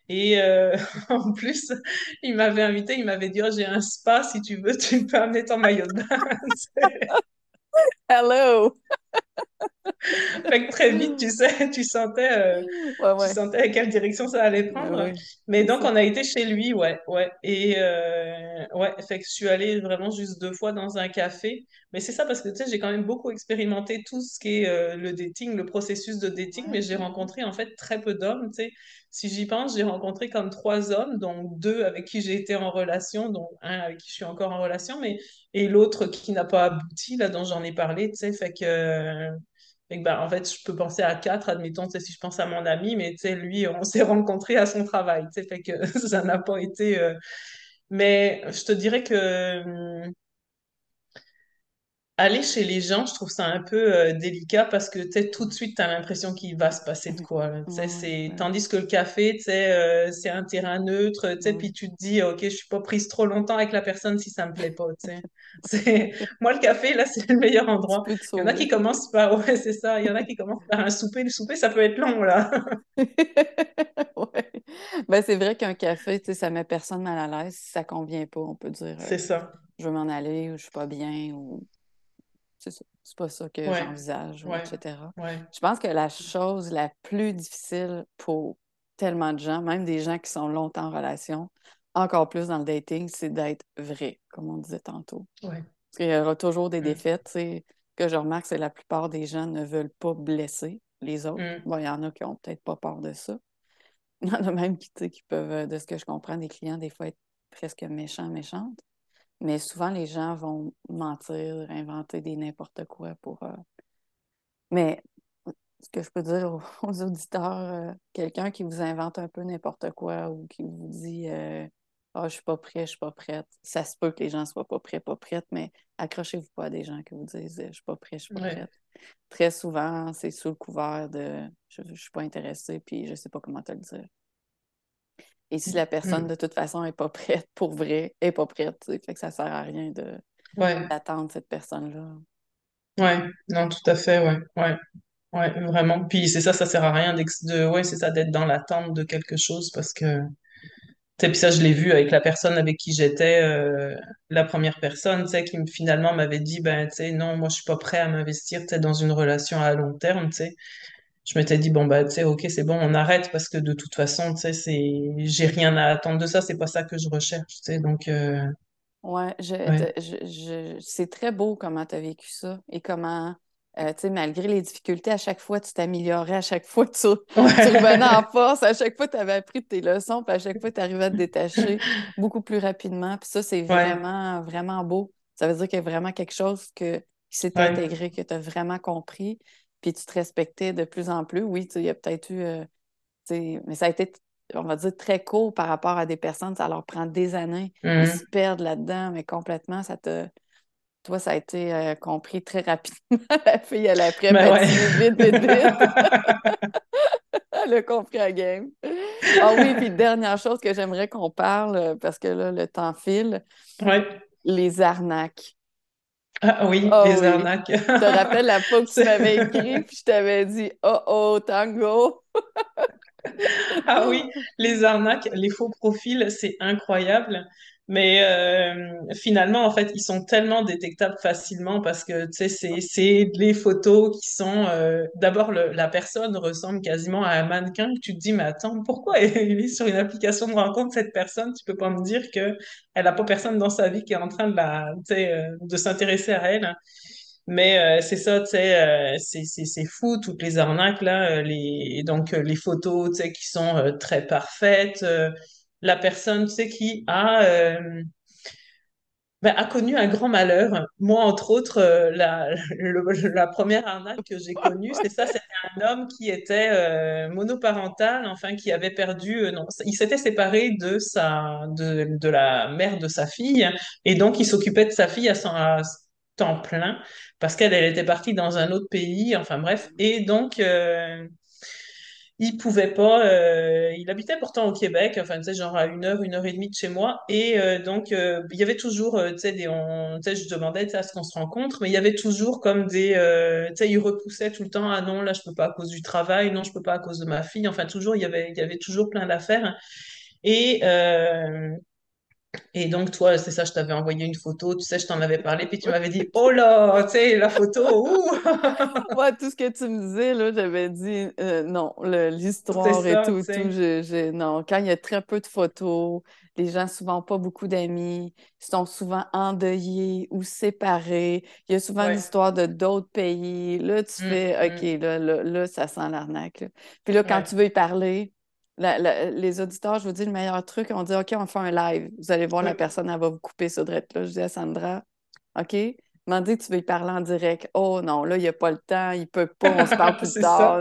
Et euh, en plus, il m'avait invité, il m'avait dit, oh, j'ai un spa, si tu veux, tu peux amener ton maillot de bain. Hello! Fait que très vite, tu sais, tu sentais, euh, Ouais, tu sentais à quelle direction ça allait prendre. Mais donc, on a été chez lui, ouais, ouais. Et euh, ouais, fait que je suis allée vraiment juste deux fois dans un café. Mais c'est ça parce que, tu sais, j'ai quand même beaucoup expérimenté tout ce qui est euh, le dating, le processus de dating, mais j'ai rencontré en fait très peu d'hommes, tu sais. Si j'y pense, j'ai rencontré comme trois hommes, dont deux avec qui j'ai été en relation, dont un avec qui je suis encore en relation, mais et l'autre qui n'a pas abouti, là, dont j'en ai parlé, tu sais. Fait que... que, bah, en fait, je peux penser à quatre, admettons, si je pense à mon ami, mais tu sais, lui, on s'est rencontrés à son travail, tu sais, fait que ça n'a pas été... euh, Mais je te dirais que... hum, aller chez les gens, je trouve ça un peu euh, délicat parce que tu sais, tout de suite, tu as l'impression qu'il va se passer de quoi. ouais, c'est... Tandis que le café, tu sais, euh, c'est un terrain neutre, tu sais, Ouais. puis tu te dis, OK, je suis pas prise trop longtemps avec la personne si ça me plaît pas, tu sais. C'est... Moi, le café, là, c'est le meilleur endroit. Il y en a qui commencent par... Ouais, c'est ça. Il y en a qui commencent par un souper. Le souper, ça peut être long, là. Ouais. Ben, c'est vrai qu'un café, tu sais, ça met personne mal à l'aise. Si ça convient pas, on peut dire euh, C'est ça. je veux m'en aller ou je suis pas bien ou c'est ça. C'est pas ça que Ouais, j'envisage ouais, etc. Je pense que la chose la plus difficile pour tellement de gens, même des gens qui sont longtemps en relation, encore plus dans le dating, c'est d'être vrai, comme on disait tantôt. Ouais. Parce qu'il y aura toujours des Mm, défaites. sais. que je remarque, c'est que la plupart des gens ne veulent pas blesser les autres. mm. Bon, il y en a qui ont peut-être pas peur de ça. Il y en a même qui, qui peuvent, euh, de ce que je comprends, des clients, des fois être presque méchants, méchantes. Mais souvent, les gens vont mentir, inventer des n'importe quoi pour. euh, Mais ce que je peux dire aux, aux auditeurs, euh, quelqu'un qui vous invente un peu n'importe quoi ou qui vous dit euh, Ah, je suis pas prêt, je suis pas prête. Ça se peut que les gens soient pas prêts, pas prêtes, mais accrochez-vous pas à des gens qui vous disent euh, Je suis pas prêt, je suis pas Ouais. prête. Très souvent, c'est sous le couvert de je, je suis pas intéressée, puis je sais pas comment te le dire. Et si la personne, Mm. de toute façon, est pas prête pour vrai, est pas prête, fait que ça sert à rien de Ouais, d'attendre cette personne-là. ouais. Non, tout à fait, ouais. Ouais. Ouais, vraiment. Puis c'est ça, ça sert à rien de, ouais, c'est ça, d'être dans l'attente de quelque chose parce que, puis ça, je l'ai vu avec la personne avec qui j'étais, euh, la première personne, tu sais, qui me- finalement m'avait dit, ben, tu sais, non, moi, je suis pas prêt à m'investir, tu sais, dans une relation à long terme, tu sais. Je m'étais dit, bon, bah, tu sais, ok, c'est bon, on arrête parce que de toute façon, tu sais, c'est, j'ai rien à attendre de ça, c'est pas ça que je recherche, tu sais, donc, euh, Ouais, je, ouais, je, je- c'est très beau comment tu as vécu ça et comment, euh, malgré les difficultés, à chaque fois, tu t'améliorais, à chaque fois, tu, tu revenais en force, à chaque fois, tu avais appris tes leçons, puis à chaque fois, tu arrivais à te détacher beaucoup plus rapidement. Puis ça, c'est ouais, vraiment, vraiment beau. Ça veut dire qu'il y a vraiment quelque chose que, qui s'est ouais, intégré, que tu as vraiment compris, puis tu te respectais de plus en plus. Oui, il y a peut-être eu, euh, mais ça a été, on va dire, très court par rapport à des personnes, ça leur prend des années ils se Mhm. perdent là-dedans, mais complètement, ça te. Toi, ça a été euh, compris très rapidement. La fille, elle a appris à Ben ouais. vite, vite, vite. Elle a compris la game. Ah oui, puis dernière chose que j'aimerais qu'on parle, euh, parce que là, le temps file, Ouais. les arnaques. Ah oui, Ah les oui. arnaques. Je te rappelle la fois que tu m'avais écrit, puis je t'avais dit Oh oh, tango. Ah oui, les arnaques, les faux profils, c'est incroyable. Mais euh, finalement, en fait, ils sont tellement détectables facilement parce que, tu sais, c'est, les photos qui sont... euh, d'abord, la personne ressemble quasiment à un mannequin tu te dis, mais attends, pourquoi il est sur une application de rencontre, cette personne? Tu peux pas me dire que elle a pas personne dans sa vie qui est en train de la, euh, de s'intéresser à elle. Mais euh, c'est ça, tu sais, euh, c'est fou toutes les arnaques là, euh, les donc euh, les photos, tu sais, qui sont euh, très parfaites. La personne, qui a euh, ben, a connu un grand malheur. Moi, entre autres, euh, la la première arnaque que j'ai connue, c'est ça, c'était un homme qui était euh, monoparental, enfin qui avait perdu, non, il s'était séparé de sa de de la mère de sa fille et donc il s'occupait de sa fille à à temps plein parce qu'elle elle était partie dans un autre pays, enfin bref, et donc il pouvait pas, euh, il habitait pourtant au Québec, enfin tu sais genre à une heure, une heure et demie de chez moi, et euh, donc euh, il y avait toujours, euh, tu sais des, tu sais je demandais à ce qu'on se rencontre, mais il y avait toujours comme des, euh, tu sais il repoussait tout le temps, ah non là je peux pas à cause du travail, non je peux pas à cause de ma fille, enfin toujours il y avait, il y avait toujours plein d'affaires, et euh, et donc, toi, c'est ça, je t'avais envoyé une photo, tu sais, je t'en avais parlé, puis tu m'avais dit, oh là, tu sais, la photo, ouh, Moi, tout ce que tu me disais, là, j'avais dit euh, non, l'histoire et tout, tout, je, je- non. Quand il y a très peu de photos, les gens souvent pas beaucoup d'amis, ils sont souvent endeuillés ou séparés. Il y a souvent Ouais. l'histoire de d'autres pays. Là, tu Hum, fais OK, hum, là, là, là, ça sent l'arnaque. Puis là, quand ouais. tu veux y parler, la- la- les auditeurs, je vous dis le meilleur truc, on dit OK, on fait un live. Vous allez voir, la personne, elle va vous couper ça direct là. Je dis à Sandra, OK? m'a dit que tu veux y parler en direct. Oh non, là, il n'y a pas le temps, il peut pas, on se parle plus tard.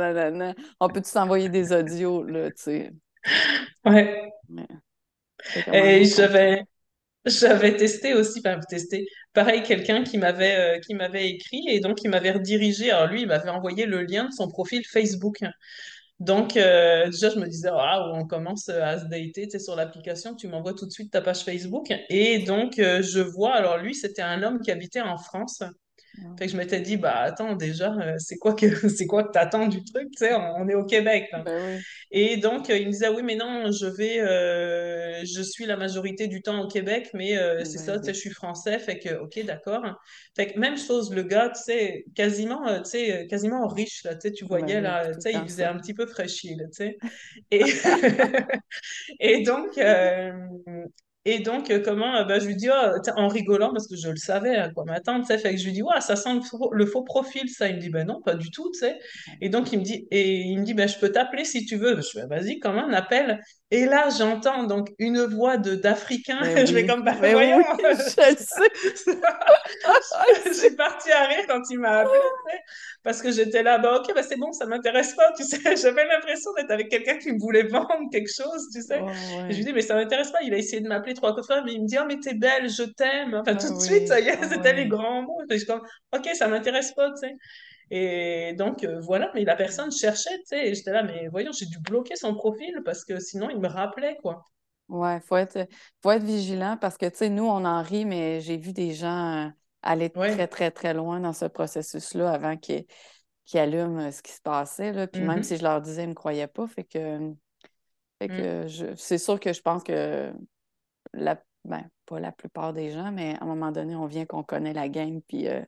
On peut-tu s'envoyer des audios, là, tu sais. Ouais. Et j'avais, j'avais testé aussi, enfin testé, pareil, quelqu'un qui m'avait euh, qui m'avait écrit et donc il m'avait redirigé. Alors lui, il m'avait envoyé le lien de son profil Facebook. Donc euh, déjà, je me disais, ah, on commence à se dater, sur l'application, tu m'envoies tout de suite ta page Facebook. Et donc euh, je vois, alors lui, c'était un homme qui habitait en France. Fait que je m'étais dit, bah attends, déjà, euh, c'est quoi que c'est quoi que t'attends du truc, tu sais, on, on est au Québec, là. Ben oui. Et donc, euh, il me disait, ah oui, mais non, je vais, euh, je suis la majorité du temps au Québec, mais euh, c'est Ben ça, tu sais, oui. je suis français, fait que, ok, d'accord. Fait que même chose, le gars, tu sais, quasiment, tu sais, quasiment riche, là, tu sais, tu Ben voyais, oui, là, tu sais, il faisait un petit peu fraîchier, là, tu sais. Et, et donc, et donc, euh, comment, euh, ben, je lui dis, sais, en rigolant, parce que je le savais, à quoi tu sais, fait que je lui dis, ouais, ça sent le faux, le faux profil, ça. Il me dit, ben non, pas du tout, tu sais. Et donc, il me dit, et il me dit, ben, je peux t'appeler si tu veux. Je fais, vas-y, comment on appelle? Et là, j'entends donc une voix de d'Africain. Je vais comme, ben ben voyons. oui, je le sais. Je suis partie à rire quand il m'a appelé, parce que j'étais là, bah ok, bah c'est bon, ça m'intéresse pas, tu sais. J'avais l'impression d'être avec quelqu'un qui me voulait vendre quelque chose, tu sais. Oh, Et je lui dis, mais ça m'intéresse pas. Il a essayé de m'appeler trois fois, mais il me dit, oh, mais t'es belle, je t'aime. Enfin, tout Ben de suite, ça y est, oh, c'était les grands mots. Et je suis comme, ok, ça m'intéresse pas, tu sais. Et donc, euh, voilà, mais la personne cherchait, tu sais. Et j'étais là, mais voyons, j'ai dû bloquer son profil parce que sinon, il me rappelait, quoi. Ouais, faut être, faut être vigilant parce que, tu sais, nous, on en rit, mais j'ai vu des gens euh, aller très, Ouais. très, très loin dans ce processus-là avant qu'ils allument euh, ce qui se passait, là. Puis même si Mhm. je leur disais, ils ne me croyaient pas. Fait que, fait Mhm. que c'est sûr que je pense que la, ben, pas la plupart des gens, mais à un moment donné, on vient qu'on connaît la game. Puis euh,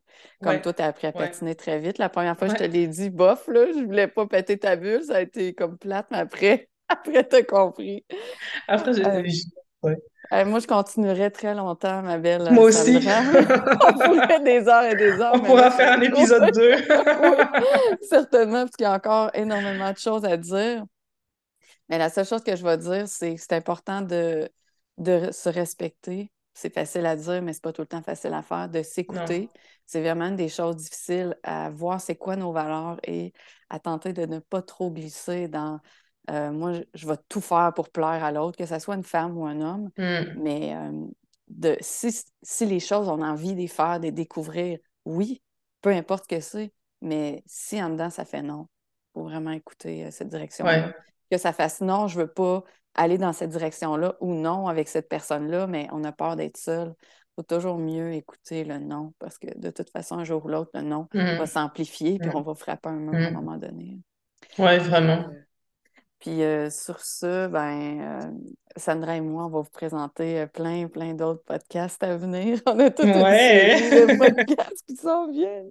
comme Ouais. toi, tu as appris à Ouais. patiner très vite. La première fois, je te l'ai dit, bof, là, je voulais pas péter ta bulle. Ça a été comme plate, mais après, après, t'as compris. Après, j'ai... Euh, ouais. euh, moi, je continuerais très longtemps, ma belle Moi aussi. On pourrait des heures et des heures, On là, pourra faire un épisode 2. Oui, certainement, parce qu'il y a encore énormément de choses à dire. Mais la seule chose que je vais dire, c'est que c'est important de, de se respecter. C'est facile à dire, mais c'est pas tout le temps facile à faire, de s'écouter. C'est vraiment des choses difficiles à voir c'est quoi nos valeurs et à tenter de ne pas trop glisser dans euh, moi, je, vais tout faire pour plaire à l'autre, que ce soit une femme ou un homme. Hmm. Mais euh, de, si, si les choses, on a envie de les faire, de les découvrir, oui, peu importe ce que c'est, mais si en dedans, ça fait non, il faut vraiment écouter euh, cette direction-là Ouais. que ça fasse non, je veux pas aller dans cette direction-là ou non avec cette personne-là, mais on a peur d'être seul. Il faut toujours mieux écouter le non parce que de toute façon, un jour ou l'autre, le non va Hmm. s'amplifier puis on Hmm. va frapper un mur à un moment donné. Puis, vraiment. Puis, euh, sur ce, ben, euh, Sandra et moi, on va vous présenter euh, plein, plein d'autres podcasts à venir. On a une série de Ouais. podcasts qui s'en viennent.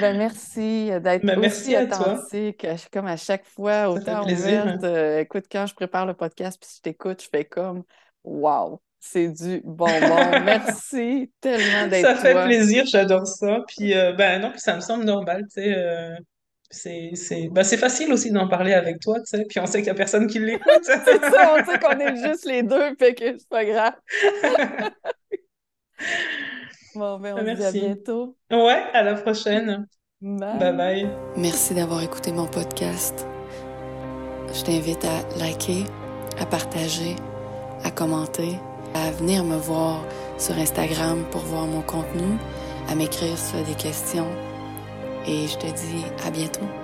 Ben, merci d'être Ben, aussi authentique, comme à chaque fois, autant ouverte. plaisir. Euh, écoute, quand je prépare le podcast, puis si je t'écoute, je fais comme Wow, c'est du bonbon. Merci tellement d'être Ça fait toi. plaisir, j'adore ça. Puis, euh, ben non, puis ça me semble normal, tu sais. euh, c'est, c'est, ben, c'est facile aussi d'en parler avec toi, tu sais. Puis on sait qu'il y a personne qui l'écoute. C'est ça, on sait qu'on est juste les deux, fait que c'est pas grave. Bon, ben, on se dit à bientôt. Ouais, à la prochaine. Bye Bye. bye. Merci d'avoir écouté mon podcast. Je t'invite à liker, à partager, à commenter, à venir me voir sur Instagram pour voir mon contenu, à m'écrire si tu as des questions. Et je te dis à bientôt.